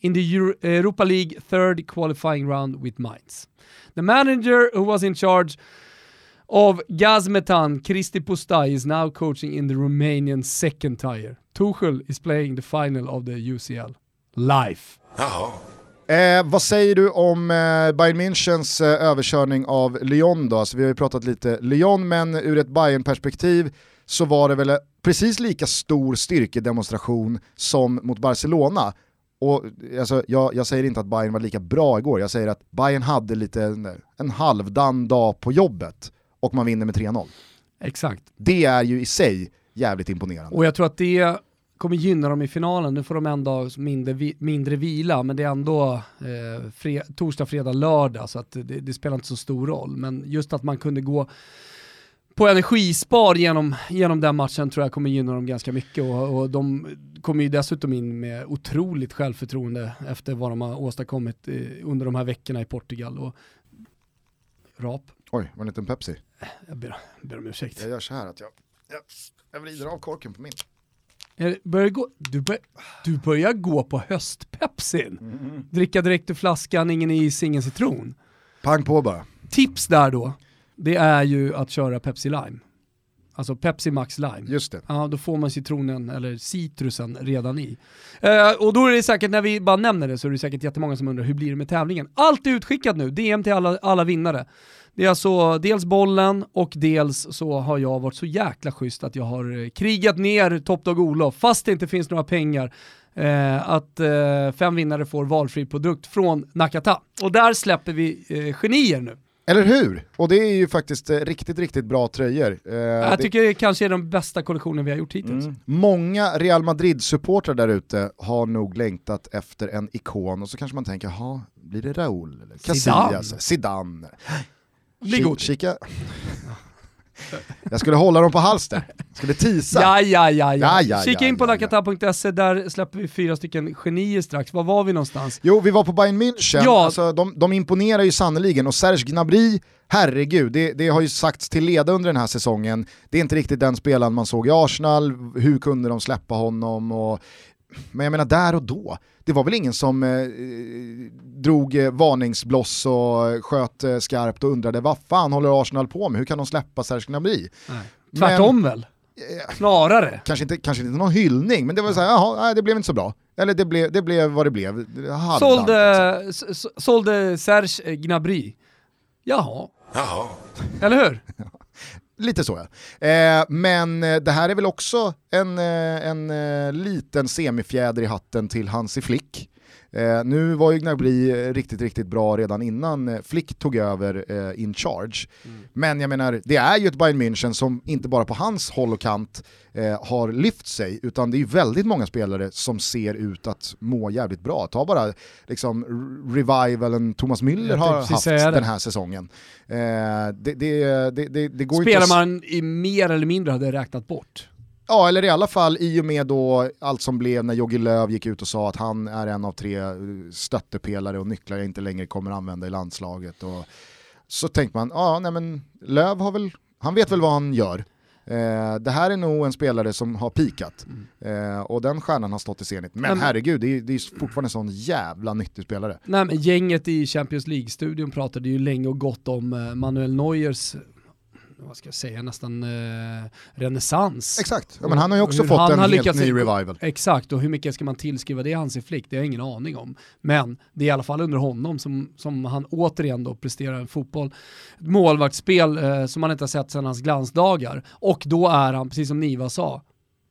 in the Euro Europa League third qualifying round with Mainz. The manager who was in charge of Gazmetan, Kristi Pustai, is now coaching in the Romanian second tier. Tuchel is playing the final of the UCL. Life. Jaha. Eh, vad säger du om eh, Bayern Münchens eh, överkörning av Lyon då? Alltså, vi har ju pratat lite Lyon, men ur ett Bayern-perspektiv så var det väl precis lika stor styrkedemonstration som mot Barcelona. Och, alltså, jag, jag, säger inte att Bayern var lika bra igår, jag säger att Bayern hade lite en, en halvdan dag på jobbet och man vinner med 3-0. Exakt. Det är ju i sig jävligt imponerande. Och jag tror att det kommer gynna dem i finalen. Nu får de en dag mindre, mindre vila, men det är ändå eh, fre torsdag, fredag, lördag, så att det, det, spelar inte så stor roll. Men just att man kunde gå på energispar genom, genom den matchen tror jag kommer gynna dem ganska mycket och, och de kommer ju dessutom in med otroligt självförtroende efter vad de har åstadkommit eh, under de här veckorna i Portugal. Och, rap. Oj, var det en liten Pepsi? Jag ber, ber om ursäkt. Jag gör så här att jag, jag, jag vrider av korken på min. Börjar gå, du, bör, du börjar gå på höstpepsin. Mm. Dricka direkt ur flaskan, ingen is, ingen citron. Pang på bara. Tips där då, det är ju att köra Pepsi Lime. Alltså Pepsi Max Lime. Just det. Ja, då får man citronen eller citrusen redan i. Eh, och då är det säkert, när vi bara nämner det, så är det säkert jättemånga som undrar hur blir det med tävlingen? Allt är utskickat nu, DM till alla, alla vinnare. Det är alltså dels bollen och dels så har jag varit så jäkla schysst att jag har eh, krigat ner Topdog Olof, fast det inte finns några pengar, eh, att eh, fem vinnare får valfri produkt från Nakata. Och där släpper vi eh, genier nu. Eller hur? Och det är ju faktiskt eh, riktigt, riktigt bra tröjor. Eh, jag det... tycker det kanske är den bästa kollektionen vi har gjort hittills. Mm. Många Real Madrid-supportrar där ute har nog längtat efter en ikon och så kanske man tänker, jaha, blir det Raúl? Casillas? Zidane. Zidane. Kika. Jag skulle hålla dem på halster, skulle tisa. Ja, ja, ja. ja. Ja, Kika in på ja, nakata.se, där släpper vi fyra stycken genier strax. Var var vi någonstans? Jo, vi var på Bayern München, Ja. alltså, de, de imponerar ju sannoliken och Serge Gnabry, herregud, det, det har ju sagts till leda under den här säsongen, det är inte riktigt den spelaren man såg i Arsenal, hur kunde de släppa honom? Och, men jag menar där och då, det var väl ingen som eh, drog eh, varningsbloss och sköt eh, skarpt och undrade vad fan håller Arsenal på med, hur kan de släppa Serge Gnabry? Tvärtom väl? Eh, Snarare. Kanske inte, kanske inte någon hyllning, men det var så här, jaha, nej, det blev inte så bra. Eller det blev, det blev vad det blev. Halvdant, liksom. Sålde, s- sålde Serge Gnabry. Jaha. Jaha. Eller hur? Lite så ja. Eh, men eh, det här är väl också en, eh, en, en liten semifjäder i hatten till Hansi Flick. Eh, nu var ju Gnabry eh, riktigt, riktigt bra redan innan eh, Flick tog över eh, in charge. Men jag menar, det är ju ett Bayern München som inte bara på hans håll och kant eh, har lyft sig, utan det är ju väldigt många spelare som ser ut att må jävligt bra. Ta bara liksom Revivalen Thomas Müller har haft den här säsongen. Eh, det, det, det, det, går Spelar man i mer eller mindre hade räknat bort. Ja, eller i alla fall i och med då allt som blev när Jogi Löw gick ut och sa att han är en av tre eh, stöttepelare och nycklar jag inte längre kommer använda i landslaget. Och så tänkte man, ja nej men Löw har väl, han vet väl vad han gör. Eh, det här är nog en spelare som har pikat eh, och den stjärnan har stått i zenit. Men Men- herregud, det är, det är fortfarande en sån jävla nyttig spelare. Nej, men gänget i Champions League-studion pratade ju länge och gott om eh, Manuel Neuers vad ska jag säga, nästan eh, renässans. Exakt, ja, men han har ju också fått en helt lyckats- ny revival. Exakt, och hur mycket ska man tillskriva det Hansi Flick? Det har jag ingen aning om. Men det är i alla fall under honom som, som han återigen då presterar en fotboll, målvaktsspel eh, som man inte har sett sedan hans glansdagar. Och då är han, precis som Niva sa,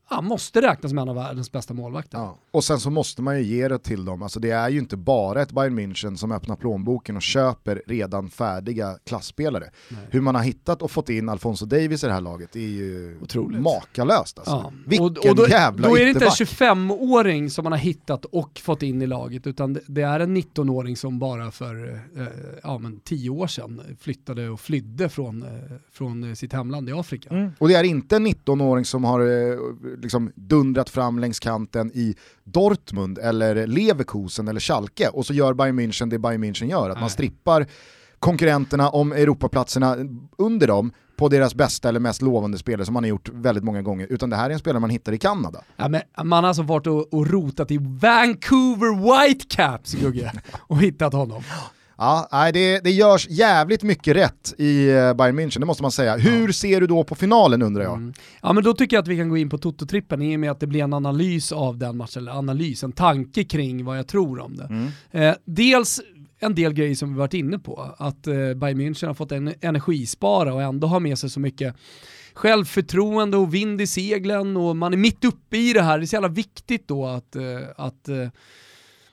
han måste räknas som en av världens bästa målvakter. Ja. Och sen så måste man ju ge det till dem, alltså det är ju inte bara ett Bayern München som öppnar plånboken och köper redan färdiga klassspelare. Hur man har hittat och fått in Alfonso Davis i det här laget är ju Otroligt. makalöst alltså. Ja. Vilken och, och då, jävla Då är det inte en ytterback. 25-åring som man har hittat och fått in i laget, utan det, det är en 19-åring som bara för eh, ja, men 10 år sedan flyttade och flydde från, eh, från sitt hemland i Afrika. Mm. Och det är inte en 19-åring som har eh, liksom dundrat fram längs kanten i Dortmund eller Leverkusen eller Schalke och så gör Bayern München det Bayern München gör, att man Nej. strippar konkurrenterna om Europaplatserna under dem på deras bästa eller mest lovande spelare som man har gjort väldigt många gånger, utan det här är en spelare man hittar i Kanada. Ja, men man har alltså varit och, och rotat i Vancouver Whitecaps, Gugge, och hittat honom. Ja, nej, det, det görs jävligt mycket rätt i eh, Bayern München, det måste man säga. Hur ser du då på finalen undrar jag? Mm. Ja men då tycker jag att vi kan gå in på Toto-trippen i och med att det blir en analys av den matchen, eller analys, en tanke kring vad jag tror om det. Mm. Eh, dels en del grejer som vi varit inne på, att eh, Bayern München har fått en energispara och ändå har med sig så mycket självförtroende och vind i seglen och man är mitt uppe i det här. Det är så jävla viktigt då att, eh, att eh,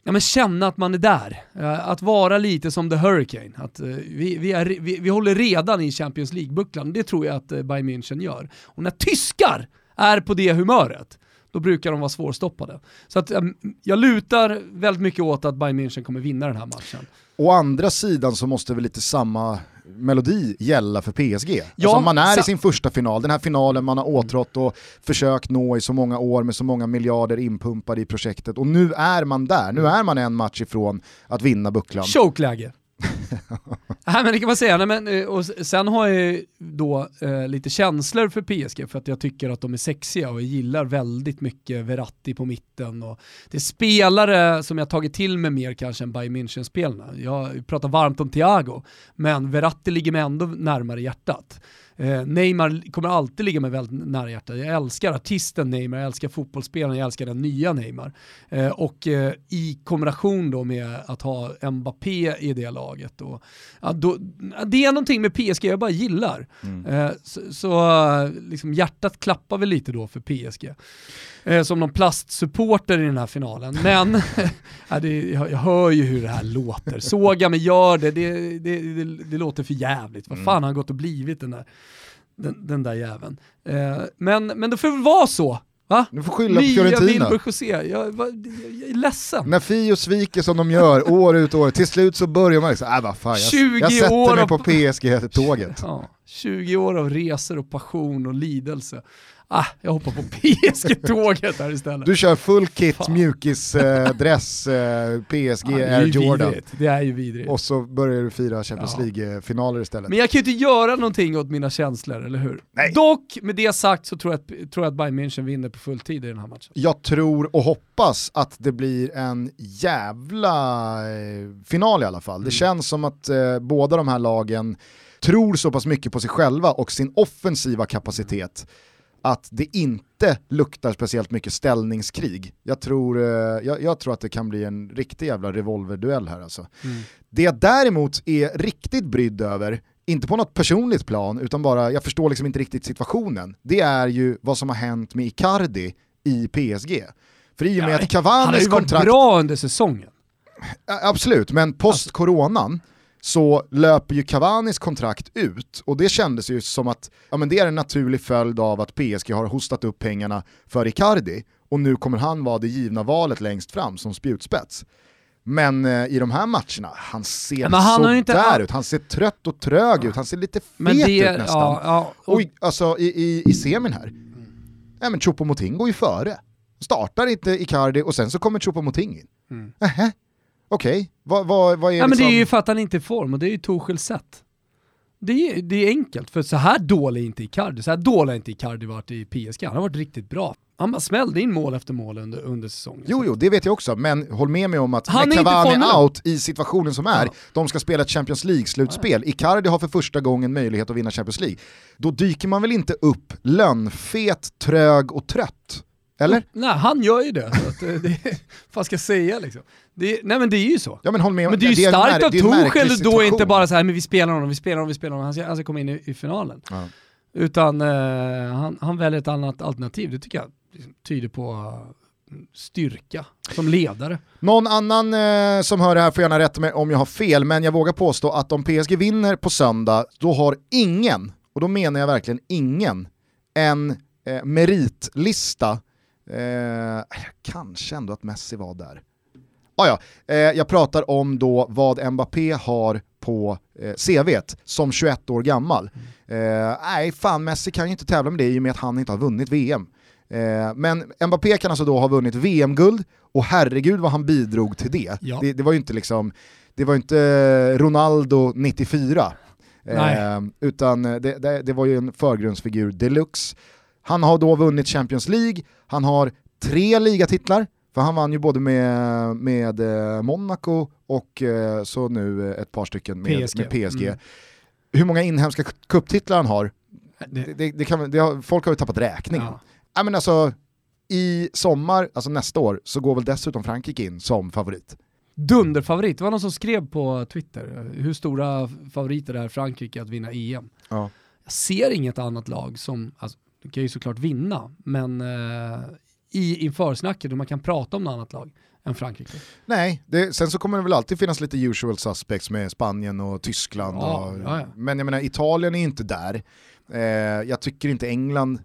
ja, men känna att man är där. Eh, att vara lite som The Hurricane. Att, eh, vi, vi, är, vi, vi håller redan i Champions League-bucklan, det tror jag att eh, Bayern München gör. Och när tyskar är på det humöret, då brukar de vara svårstoppade. Så att, ehm, jag lutar väldigt mycket åt att Bayern München kommer vinna den här matchen. Å andra sidan så måste väl lite samma melodi gälla för PSG. Ja, alltså man är i sin första final, den här finalen man har åtrått och försökt nå i så många år med så många miljarder inpumpade i projektet och nu är man där, nu är man en match ifrån att vinna bucklan. Chokeläge. Nej men det kan man säga, Nej, men, eh, och sen har jag ju då eh, lite känslor för PSG för att jag tycker att de är sexiga och jag gillar väldigt mycket Verratti på mitten och det är spelare som jag tagit till mig mer kanske än Bayern München-spelarna. Jag pratar varmt om Thiago, men Verratti ligger mig ändå närmare hjärtat. Eh, Neymar kommer alltid ligga mig väldigt nära hjärtat. Jag älskar artisten Neymar, jag älskar fotbollsspelaren, jag älskar den nya Neymar. Eh, och eh, i kombination då med att ha Mbappé i det laget. Och, ja, då, det är någonting med PSG jag bara gillar. Eh, så så liksom hjärtat klappar väl lite då för PSG. Eh, som någon plastsupporter i den här finalen. Men ja, det, jag, jag hör ju hur det här låter. Såga mig gör det, det, det, det, det låter för jävligt. Vad fan har han gått och blivit den där, den, den där jäveln. Eh, men, men det får väl vara så Va? Du får skylla Nya på Fiorentina. Wilbur José, jag, jag, jag är ledsen. När Fio sviker som de gör år ut och år, till slut så börjar man liksom, äh vad fan, jag, 20 jag sätter år mig på PSG-tåget. Ja, 20 år av resor och passion och lidelse. Ah, jag hoppar på PSG-tåget här istället. Du kör full kit, mjukis-dress, eh, PSG, Ja, Air Jordan. vidrigt. Det är ju vidrigt. Och så börjar du fira Champions Ja. League-finaler istället. Men jag kan ju inte göra någonting åt mina känslor, eller hur? Nej. Dock, med det sagt så tror jag, att, tror jag att Bayern München vinner på full tid i den här matchen. Jag tror och hoppas att det blir en jävla eh, final i alla fall. Mm. Det känns som att eh, båda de här lagen tror så pass mycket på sig själva och sin offensiva kapacitet att det inte luktar speciellt mycket ställningskrig. Jag tror, eh, jag, jag tror att det kan bli en riktig jävla revolverduell här alltså. Mm. Det jag däremot är riktigt brydd över, inte på något personligt plan, utan bara, jag förstår liksom inte riktigt situationen, det är ju vad som har hänt med Icardi i PSG. För i och med att Han har Cavanis ju varit kontrakt, bra under säsongen. Ja, absolut, men post-coronan så löper ju Cavanis kontrakt ut och det kändes ju som att ja, men det är en naturlig följd av att PSG har hostat upp pengarna för Icardi och nu kommer han vara det givna valet längst fram som spjutspets. Men eh, i de här matcherna, han ser han ju inte- ut, han ser trött och trög ut, han ser lite fet det, ut nästan. ja, ja, och, Oj, alltså i, i, i semin här, ja, men Choupo-Moting går ju före. Startar inte Icardi och sen så kommer Choupo-Moting in. Mm. Nähä, okej, vad, vad, vad är ja, men liksom... det är ju för att han inte är i form och det är ju Torshälls sätt. Det är, det är enkelt, för så här dålig är inte Icardi. Så här dålig har inte Icardi varit i PSG. Han har varit riktigt bra. Han bara smällde in mål efter mål under, under säsongen. Jo, jo, det vet jag också, men håll med mig om att Han med Cavani out i situationen som är, Ja. de ska spela ett Champions League-slutspel, Icardi har för första gången möjlighet att vinna Champions League, då dyker man väl inte upp lönnfet, trög och trött? Eller? Nej, han gör ju det. Så att, eh, det vad ska jag säga liksom? Det, nej men det är ju så. Ja men håll med Men det är ju en starkt av det är märklig Torshäll då inte bara så här, men vi spelar honom, vi spelar honom, vi spelar honom, han ska, han ska komma in i, i finalen. Ja. Utan eh, han, han väljer ett annat alternativ, det tycker jag liksom tyder på eh, styrka som ledare. Någon annan eh, som hör det här får gärna rätta mig om jag har fel, men jag vågar påstå att om PSG vinner på söndag, då har ingen, och då menar jag verkligen ingen, en eh, meritlista, eh, kanske ändå att Messi var där. Ah, ja, eh, jag pratar om då vad Mbappé har på eh, CVt som 21 år gammal. Eh, nej, fan Messi kan ju inte tävla med det i och med att han inte har vunnit VM. Eh, men Mbappé kan alltså då ha vunnit VM-guld och herregud vad han bidrog till det. Ja. Det, det var ju inte liksom, det var inte Ronaldo 94. Nej. Eh, utan det, det, det var ju en förgrundsfigur deluxe. Han har då vunnit Champions League, han har tre ligatitlar, för han vann ju både med, med eh, Monaco och eh, så nu eh, ett par stycken med PSG. med PSG. Mm. Hur många inhemska cuptitlar han har, Det, det, det, kan, har, folk har ju tappat räkning. ja. Ja, men alltså, I sommar, alltså nästa år, så går väl dessutom Frankrike in som favorit. Dunderfavorit, det var någon som skrev på Twitter hur stora favoriter är Frankrike att vinna EM. Ja. Jag ser inget annat lag som, alltså, kan ju såklart vinna, men eh, i införsnacket och man kan prata om något annat lag än Frankrike. Nej, det, sen så kommer det väl alltid finnas lite usual suspects med Spanien och Tyskland. Ja, och, ja, ja. Men jag menar, Italien är inte där. Eh, jag tycker inte England...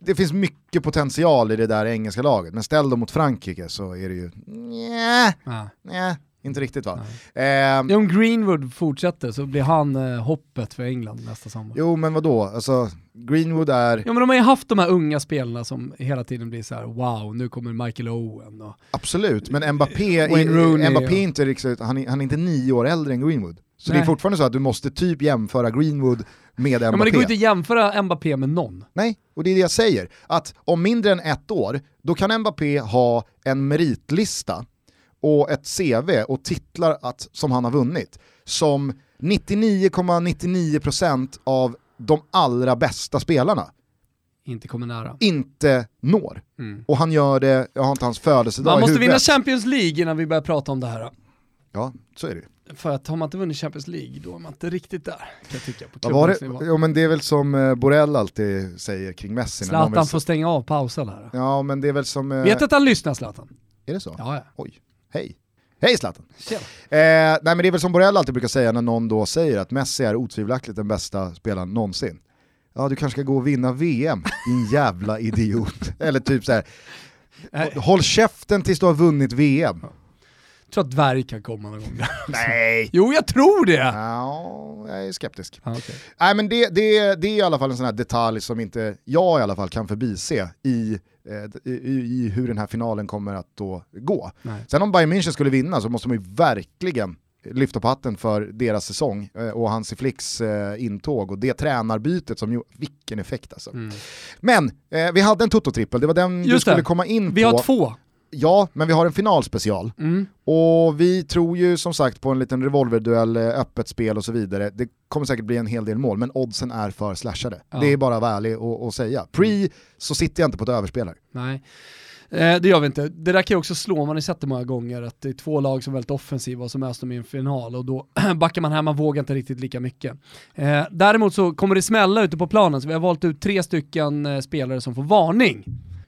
Det finns mycket potential i det där engelska laget, men ställ dem mot Frankrike så är det ju... Nja, Ja. nja, inte riktigt va. Eh, Ja, Om Greenwood fortsätter så blir han eh, hoppet för England nästa sommar. jo men vadå, alltså Greenwood är... Ja men de har ju haft de här unga spelarna som hela tiden blir så här: wow, nu kommer Michael Owen och... Absolut, men Mbappé, Wayne Rooney, Mbappé ja. är inte riktigt, han är, han är inte nio år äldre än Greenwood. Så det är Nej. fortfarande så att du måste typ jämföra Greenwood med Ja, Mbappé. men det går inte att jämföra Mbappé med någon. Nej, och det är det jag säger. Att om mindre än ett år, då kan Mbappé ha en meritlista och ett CV och titlar att, som han har vunnit som 99,99% av de allra bästa spelarna Inte kommer nära. inte når. Mm. Och han gör det, jag har inte hans födelsedag Man måste vinna Champions League innan vi börjar prata om det här. Ja, så är det. För att har man inte vunnit Champions League, då är man inte riktigt där. Kan jag tycka, på var det? Jo men det är väl som eh, Borrell alltid säger kring Messi. Zlatan vill- får stänga av pausen här. Ja men det är väl som... eh, Vet att han lyssnar Zlatan? Är det så? Ja, ja. Oj. Hej. Hej Zlatan. Eh, nej men det är väl som Borrell alltid brukar säga när någon då säger att Messi är otvivelaktigt den bästa spelaren någonsin. ja du kanske ska gå och vinna VM, din jävla idiot. Eller typ så här, håll käften tills du har vunnit VM. Jag tror att dvärg kan komma någon gång. Nej! Jo, jag tror det! Ja, jag är skeptisk. Ah, okay. Nej, men det, det, det är i alla fall en sån här detalj som inte jag i alla fall kan förbise i, eh, i, i hur den här finalen kommer att då gå. Nej. Sen om Bayern München skulle vinna så måste man ju verkligen lyfta på hatten för deras säsong eh, och Hansi Flicks eh, intåg och det tränarbytet som ju, vilken effekt alltså. Mm. Men eh, vi hade en Toto-trippel, det var den Just du skulle det. komma in på. Vi har två. Ja, men vi har en finalspecial. Mm. Och vi tror ju som sagt på en liten revolverduell, eh, öppet spel och så vidare. Det kommer säkert bli en hel del mål, men oddsen är för slashade. Ja. Det är bara att vara ärlig och, och säga. Pre så sitter jag inte på ett överspel här. Nej. Eh, det gör vi inte. Det där kan ju också slå, man har sett det många gånger, att det är två lag som är väldigt offensiva och som möts de i en final och då backar man här, man vågar inte riktigt lika mycket. Eh, däremot så kommer det smälla ute på planen, så vi har valt ut tre stycken eh, spelare som får varning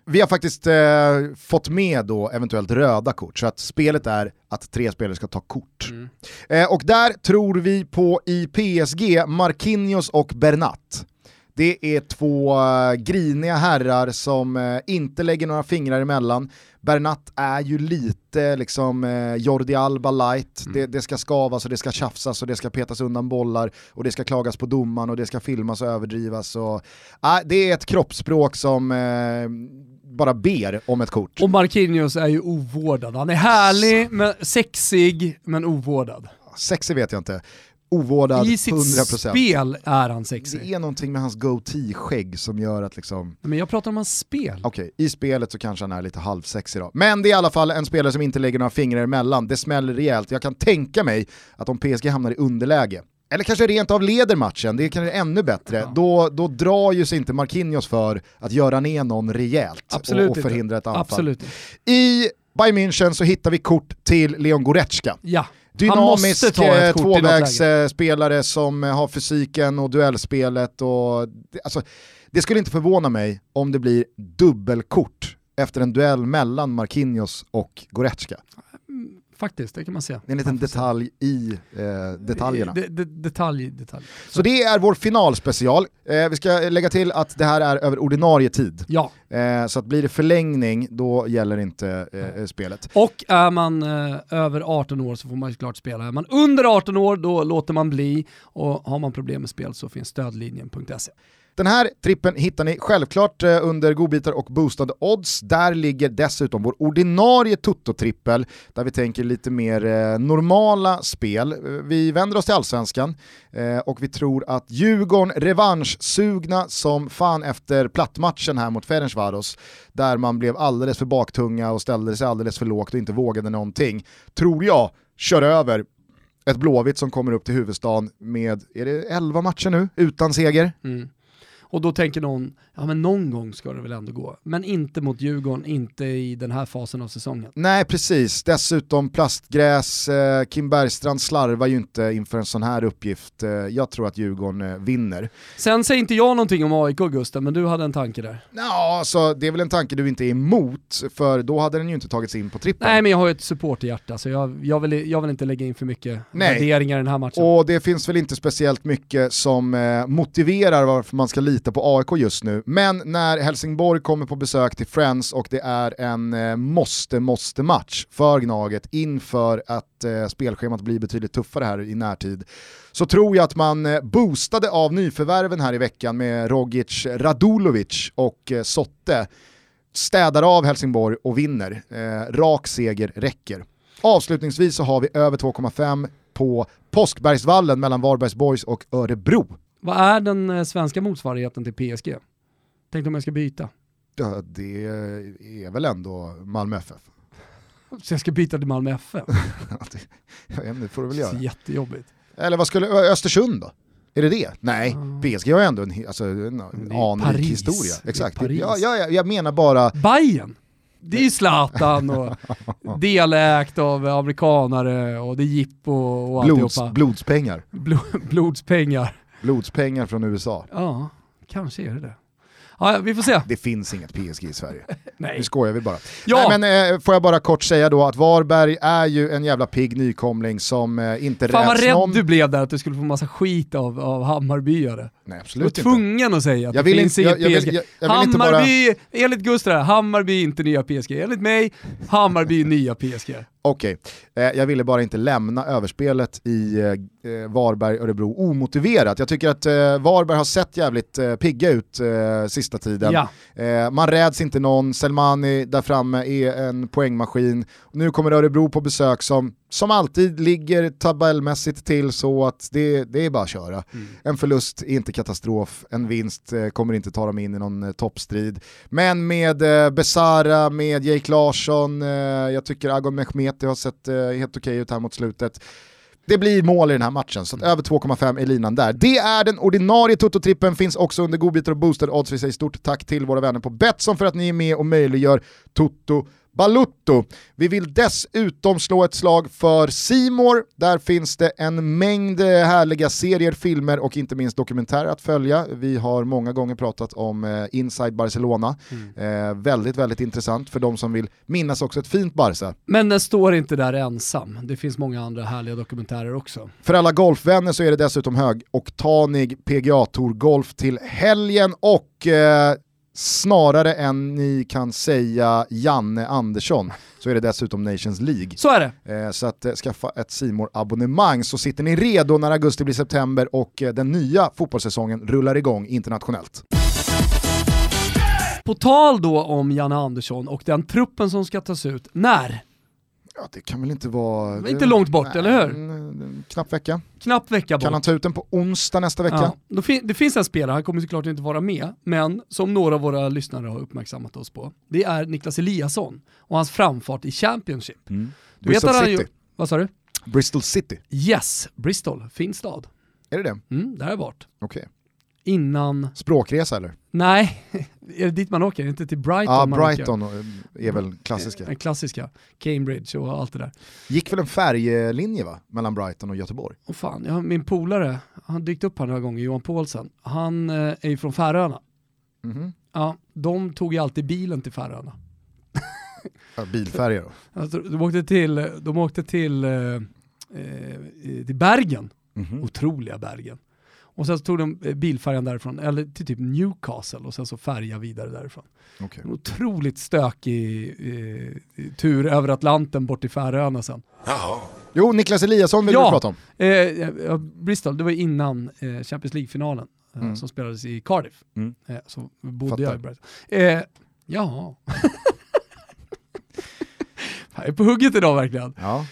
vi har faktiskt eh, fått med då eventuellt röda kort, så att spelet är att tre spelare ska ta kort. Mm. Eh, och där tror vi på i PSG, Marquinhos och Bernat. Det är två uh, griniga herrar som uh, inte lägger några fingrar emellan. Bernat är ju lite liksom uh, Jordi Alba light. Mm. Det, det, ska skavas och det ska tjafsas och det ska petas undan bollar och det ska klagas på domaren och det ska filmas och överdrivas. Och, det är ett kroppsspråk som bara ber om ett kort. Och Marquinhos är ju ovårdad. Han är härlig, men sexig, men ovårdad. Sexig vet jag inte ovårdad, 100%. I sitt 100%. spel är han sexig. Det är någonting med hans goatee-skägg som gör att liksom... Men jag pratar om hans spel. Okej, okay, i spelet så kanske han är lite halvsexig då. Men det är i alla fall en spelare som inte lägger några fingrar emellan, det smäller rejält. Jag kan tänka mig att om PSG hamnar i underläge, eller kanske rent av leder matchen, det är kanske ännu bättre, ja. då, då drar ju sig inte Marquinhos för att göra ner någon rejält Absolut och, och förhindra ett anfall. Absolut. I Bayern München så hittar vi kort till Leon Goretzka. Ja dynamisk eh, tvåvägsspelare som eh, har fysiken och duellspelet. Och, alltså, det skulle inte förvåna mig om det blir dubbelkort efter en duell mellan Marquinhos och Goretzka. Faktiskt, det kan man säga. Det är en liten detalj i eh, detaljerna. De, de, detalj, detalj. Så. Så det är vår finalspecial. Eh, vi ska lägga till att det här är över ordinarie tid. Ja. Eh, så att blir det förlängning, då gäller inte eh, spelet. Och är man eh, över 18 år så får man såklart spela. Är man under 18 år, då låter man bli. Och har man problem med spel så finns stödlinjen.se. Den här trippen hittar ni självklart eh, under godbitar och boostade odds. Där ligger dessutom vår ordinarie Toto-trippel, där vi tänker lite mer eh, normala spel. Eh, vi vänder oss till allsvenskan och vi tror att Djurgården revanschsugna som fan efter plattmatchen här mot Ferencvaros, där man blev alldeles för baktunga och ställde sig alldeles för lågt och inte vågade någonting, tror jag kör över ett Blåvitt som kommer upp till huvudstaden med, är det 11 matcher nu, utan seger? Mm. Och då tänker någon, ja men någon gång ska det väl ändå gå. Men inte mot Djurgården, inte i den här fasen av säsongen. Nej precis, dessutom plastgräs, eh, Kim Bergstrand slarvar ju inte inför en sån här uppgift. Eh, jag tror att Djurgården eh, vinner. Sen säger inte jag någonting om AIK Gusten, men du hade en tanke där. Ja, alltså, det är väl en tanke du inte är emot, för då hade den ju inte tagits in på trippen. Nej men jag har ju ett supporterhjärta, så jag, jag, vill, jag vill inte lägga in för mycket Nej. värderingar i den här matchen. Och det finns väl inte speciellt mycket som eh, motiverar varför man ska lita på AIK just nu. Men när Helsingborg kommer på besök till Friends och det är en eh, måste-måste-match för Gnaget inför att eh, spelschemat blir betydligt tuffare här i närtid så tror jag att man eh, boostade av nyförvärven här i veckan med Rogic Radulovic och eh, Sotte städar av Helsingborg och vinner. Eh, rak seger räcker. Avslutningsvis så har vi över 2,5 på Påskbergsvallen mellan Varbergs Boys och Örebro. Vad är den eh, svenska motsvarigheten till PSG? Tänk om jag ska byta. Ja, det är väl ändå Malmö FF. Så jag ska byta till Malmö FF? inte, det får du väl göra. Jättejobbigt. Eller vad skulle, Östersund då? Är det det? Nej, mm. PSG har ju ändå en, alltså, en anrik historia. Exakt. Ja, ja, jag menar bara... Bayern det är ju Zlatan och delägt av amerikanare och det är jippo och Blods, alltihopa. Blodspengar. blodspengar. Blodspengar från USA. Ja, kanske är det det. Ja, vi får se. Det finns inget PSG i Sverige. Nej. Nu skojar vi bara. Ja. Nej, men, eh, får jag bara kort säga då att Varberg är ju en jävla pigg nykomling som eh, inte Fan vad räds rädd någon... du blev där att du skulle få massa skit av, av Hammarbyare. Nej Du var absolut inte. tvungen att säga att Jag det finns inte- inget jag- PSG. jag- jag vill inte bara- Hammarby, enligt Gustav Hammarby är inte nya PSG. Enligt mig, Hammarby nya PSG. Okej, eh, jag ville bara inte lämna överspelet i eh, eh, Varberg-Örebro omotiverat. Jag tycker att eh, Varberg har sett jävligt eh, pigga ut eh, sista tiden. Ja. Eh, man räds inte någon, Selmani där framme är en poängmaskin. Nu kommer Örebro på besök som, som alltid ligger tabellmässigt till så att det, det är bara att köra. En förlust är inte katastrof, en vinst kommer inte ta dem in i någon eh, toppstrid. Men med eh, Besara, med Jake Larsson, jag tycker Agon Mehmeti har sett eh, helt okej ut här mot slutet. Det blir mål i den här matchen, så att över 2,5 är linan där. Det är den ordinarie Toto-trippen, finns också under godbitar och boosted odds. Vi säger stort tack till våra vänner på Betsson för att ni är med och möjliggör Toto Balutto. Vi vill dessutom slå ett slag för Simor. Där finns det en mängd eh, härliga serier, filmer och inte minst dokumentärer att följa. Vi har många gånger pratat om eh, Inside Barcelona. Eh, väldigt, väldigt intressant för de som vill minnas också ett fint Barca. Men den står inte där ensam. Det finns många andra härliga dokumentärer också. För alla golfvänner så är det dessutom högoktanig PGA Tour Golf till helgen och eh, snarare än ni kan säga Janne Andersson så är det dessutom Nations League. Så är det. Eh, så att eh, skaffa ett simor abonnemang så sitter ni redo när augusti blir september och eh, den nya fotbollssäsongen rullar igång internationellt. På tal då om Janne Andersson och den truppen som ska tas ut. När? Ja, det kan väl inte vara... Men inte långt bort, eller hur? Knapp vecka. Knapp vecka bort. Kan han ta ut den på onsdag nästa vecka? Ja, det finns en spelare, han kommer såklart inte vara med, men som några av våra lyssnare har uppmärksammat oss på, det är Niklas Eliasson och hans framfart i Championship. Mm. Bristol City. ju- Vad sa du? Bristol City, Yes, Bristol, fin stad. är det det? Mm, där har jag varit. Okej. Innan, Språkresa eller? nej, är det dit man åker? Inte till Brighton Ja? Brighton är väl klassiska. Den klassiska, Cambridge och allt det där. Gick väl en färjelinje va? Mellan Brighton och Göteborg? Och fan, jag min polare, han dykt upp här några gånger, Johan Paulsen. Han eh, är ju från Färöarna. Mhm. Ja, de tog ju alltid bilen till Färöarna. Ja, bilfärjor då. Alltså, de åkte till, de åkte till, eh, eh, till Bergen, Mhm. otroliga Bergen. Och sen så tog de eh, bilfärjan därifrån, eller till typ Newcastle och sen så färja vidare därifrån. Okej. En otroligt stökig eh, tur över Atlanten bort till Färöarna sen. Jo, Niklas Eliasson vill Ja. du prata om. Eh, Bristol, det var innan eh, Champions League-finalen eh, Mm. som spelades i Cardiff. Mm. Eh, så bodde Fattar. jag i Brighton. Eh, ja. jag är på hugget idag verkligen. Ja.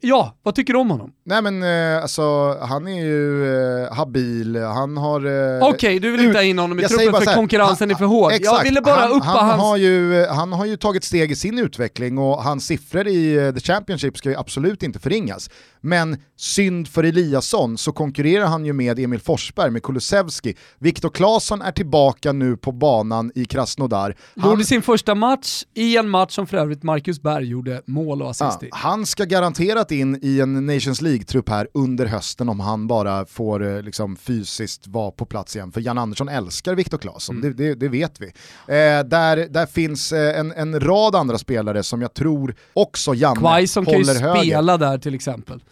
Ja, vad tycker du om honom? Nej men eh, alltså, han är ju eh, habil, han har... Eh, Okej, du vill inte ha in honom i jag truppen för här, konkurrensen han- är för hård. jag Exakt. ville bara han, uppa han hans... Har ju, eh, han har ju tagit steg i sin utveckling och hans siffror i eh, The Championship ska ju absolut inte förringas. Men synd för Eliasson så konkurrerar han ju med Emil Forsberg, med Kulusevski. Viktor Claesson är tillbaka nu på banan i Krasnodar. Han, Gjorde sin första match i en match som för övrigt Marcus Berg gjorde mål och assist i. Ja, han ska garanterat in i en Nations League-trupp här under hösten om han bara får eh, liksom, fysiskt vara på plats igen. För Jan Andersson älskar Viktor Claesson, Mm. det, det, det vet vi. Eh, där, där finns eh, en, en rad andra spelare som jag tror också Janne Quaison kan ju håller höger. spela där till exempel.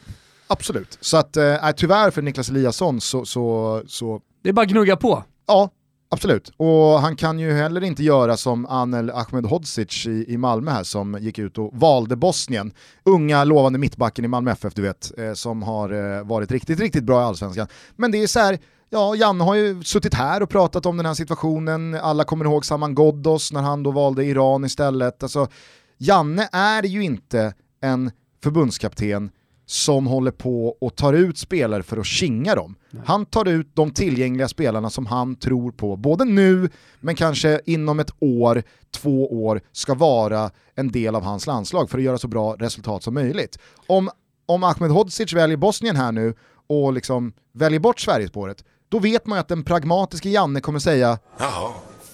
Absolut. Så att, eh, tyvärr för Niklas Eliasson så, så, så Det är bara att gnugga på. Ja, absolut. Och han kan ju heller inte göra som Anel Ahmedhodzic i, i Malmö här som gick ut och valde Bosnien. Unga lovande mittbacken i Malmö FF du vet, eh, som har eh, varit riktigt, riktigt bra i Allsvenskan. Men det är så här, ja Janne har ju suttit här och pratat om den här situationen, alla kommer ihåg Saman Ghoddos när han då valde Iran istället. Alltså, Janne är ju inte en förbundskapten som håller på och tar ut spelare för att kinga dem. Han tar ut de tillgängliga spelarna som han tror på, både nu men kanske inom ett år, två år, ska vara en del av hans landslag för att göra så bra resultat som möjligt. Om, om Ahmedhodzic väljer Bosnien här nu och liksom väljer bort Sverigespåret, då vet man ju att den pragmatiska Janne kommer säga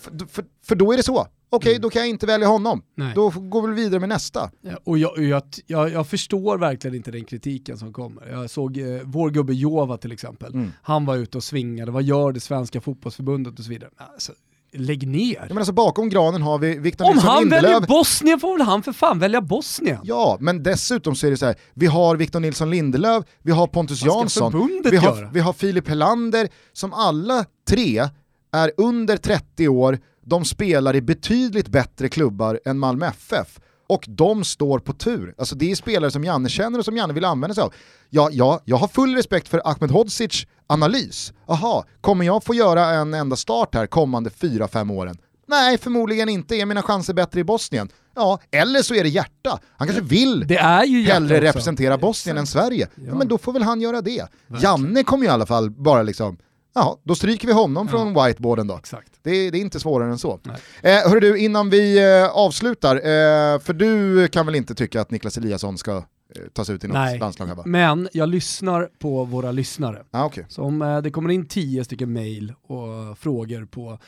för, för, för då är det så. Okej, mm. då kan jag inte välja honom. Nej. Då går vi vidare med nästa. Ja, och jag, jag, jag, jag, förstår verkligen inte den kritiken som kommer. Jag såg eh, vår gubbe Jova till exempel. Mm. Han var ute och svingade, vad gör det svenska fotbollsförbundet och så vidare. Alltså, lägg ner. men alltså bakom granen har vi Victor Om Nilsson han Lindelöf. väljer Bosnien får väl han för fan välja Bosnien. Ja, men dessutom så är det så här, vi har Victor Nilsson Lindelöf, vi har Pontus Jansson, vi har, vi har Filip Helander, som alla tre är under 30 år, de spelar i betydligt bättre klubbar än Malmö FF och de står på tur. Alltså det är spelare som Janne känner och som Janne vill använda sig av. Ja, ja, jag har full respekt för Ahmed Hodzic analys. Aha, kommer jag få göra en enda start här kommande 4-5 åren? Nej, förmodligen inte. Är mina chanser bättre i Bosnien? Ja, eller så är det hjärta. Han kanske vill det är ju hellre representera Bosnien än Sverige. Ja. Men då får väl han göra det. Verkligen. Janne kommer ju i alla fall bara liksom Ja, då stryker vi honom ja. från whiteboarden då. Exakt. Det, det, är inte svårare än så. Eh, hörru du, innan vi eh, avslutar, eh, för du kan väl inte tycka att Niklas Eliasson ska eh, tas ut i något Nej, landslag? Här, men jag lyssnar på våra lyssnare. Ah, okay. Så om eh, det kommer in tio stycken mail och frågor på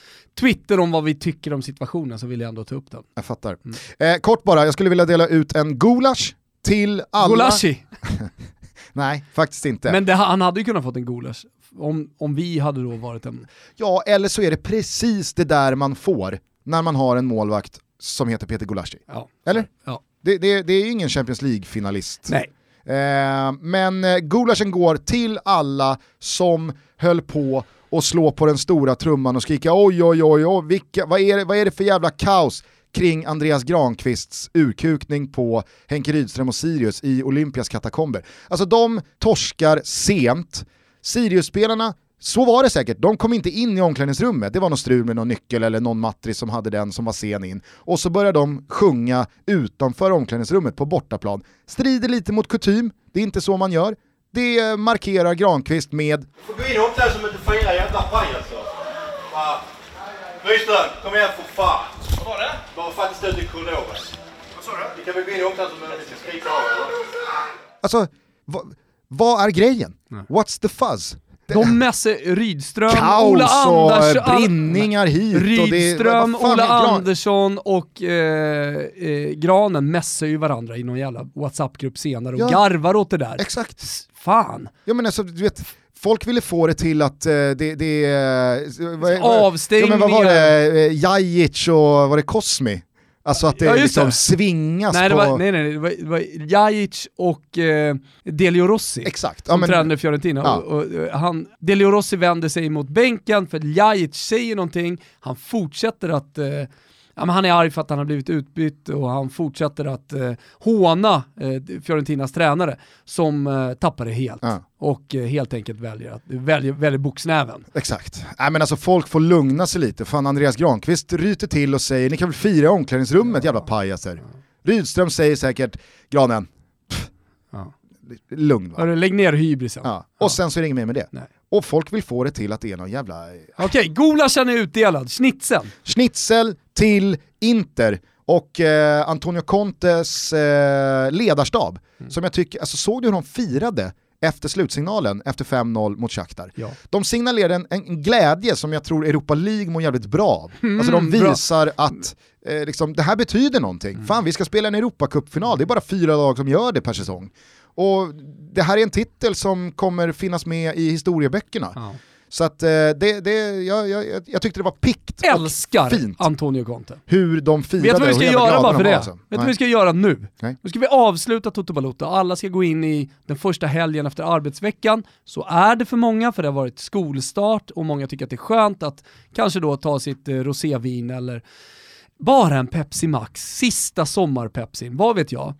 Twitter om vad vi tycker om situationen så vill jag ändå ta upp den. Jag fattar. Mm. Eh, kort bara, jag skulle vilja dela ut en gulasch till alla... Gulashi! Nej, faktiskt inte. Men det, han hade ju kunnat fått en gulasch om, om vi hade då varit en... Ja, eller så är det precis det där man får när man har en målvakt som heter Peter Gulashi. Ja. Eller? Ja. Det, det, det är ju ingen Champions League-finalist. Nej. Eh, men eh, gulaschen går till alla som höll på och slå på den stora trumman och skrika oj oj oj, oj vilka, vad, är det, vad är det för jävla kaos kring Andreas Granqvists urkukning på Henke Rydström och Sirius i Olympias katakomber. Alltså de torskar sent, Sirius-spelarna, så var det säkert, de kom inte in i omklädningsrummet, det var någon strul med någon nyckel eller någon matris som hade den som var sen in. Och så började de sjunga utanför omklädningsrummet på bortaplan. Strider lite mot kutym, det är inte så man gör. Det markerar Granqvist med... Du får gå in i omklädningsrummet och fira jävla pajaser. Nyström, kom igen för fan. Vad var det? Bara faktiskt ut i korridoren. Vad sa du? Vi kan väl gå in och vi ska skrika av Alltså, vad, vad är grejen? Nej. What's the fuzz? De mässar Rydström, Kaos Ola Andersson, och brinningar hit. Rydström, och Ola Andersson och eh, eh, Granen mässar ju varandra i någon jävla WhatsApp-grupp senare och ja. garvar åt det där. Exakt. Fan. Ja men alltså, du vet, folk ville få det till att eh, det, det är... Avstängningar. Ja, men vad var det? Eh, Jajic och var det Cosmi? Alltså att det ja, liksom det. svingas nej, på... Det var, nej, nej, det var, det var Jajic och eh, Delio Rossi Exakt. som ja, men... tränade Fiorentina. Ja. Och, och, eh, han, Delio Rossi vänder sig mot bänken för Jajic säger någonting, han fortsätter att eh, ja, men han är arg för att han har blivit utbytt och han fortsätter att eh, håna eh, Fiorentinas tränare som eh, tappar det helt. Ja. Och eh, helt enkelt väljer, att, väljer, väljer boxnäven. Exakt. Nej, men alltså, folk får lugna sig lite. Fan Andreas Granqvist ryter till och säger ni kan väl fira i omklädningsrummet ja. jävla pajaser. Ja. Rydström säger säkert Granen, ja. lugn va? Lägg ner hybrisen. Ja. Och sen så är det inget mer med det. Nej. Och folk vill få det till att det är någon jävla... Okej, okay, gulaschen är utdelad. Schnitzel. Schnitzel till Inter och eh, Antonio Contes eh, ledarstab. Mm. Som jag tycker, alltså såg du hur de firade efter slutsignalen efter 5-0 mot Shakhtar. Ja. De signalerade en, en, glädje som jag tror Europa League mår jävligt bra av. Mm, alltså de visar bra. att eh, liksom, det här betyder någonting. Mm. Fan vi ska spela en Europacupfinal, det är bara fyra lag som gör det per säsong. Och det här är en titel som kommer finnas med i historieböckerna. Ja. Så att eh, det, det, jag, jag, jag tyckte det var pikt Älskar och fint. Antonio Conte. Hur de firade Vet du vad vi ska göra bara för det? Vet du vad vi ska göra nu? Nej. Nu ska vi avsluta Toto Balotto. Alla ska gå in i den första helgen efter arbetsveckan. Så är det för många, för det har varit skolstart och många tycker att det är skönt att kanske då ta sitt eh, rosévin eller bara en Pepsi Max, sista sommarpepsin, vad vet jag.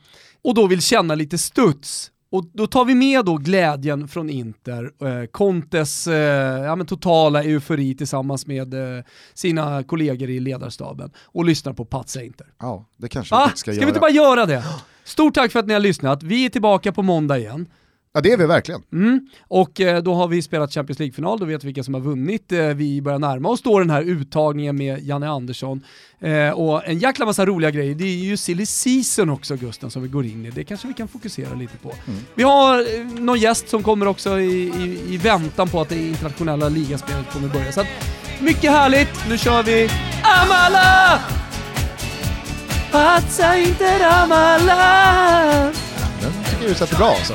Och då vill känna lite studs och då tar vi med då glädjen från Inter, eh, Contes eh, ja, totala eufori tillsammans med eh, sina kollegor i ledarstaben och lyssnar på Patsa Inter. Ja, det kanske ah, vi ska, ska göra. Ska vi inte bara göra det? Stort tack för att ni har lyssnat. Vi är tillbaka på måndag igen. Ja det är vi verkligen. Mm. Och eh, då har vi spelat Champions League-final, då vet vi vilka som har vunnit. Eh, vi börjar närma oss då den här uttagningen med Janne Andersson. Eh, och en jäkla massa roliga grejer. Det är ju silly season också Gusten som vi går in i. Det kanske vi kan fokusera lite på. Mm. Vi har någon gäst som kommer också i, i, i väntan på att det internationella ligaspelet kommer börja. Så att, mycket härligt, nu kör vi Amala! Pazza inte Ramallah. Den tycker du sätter bra alltså.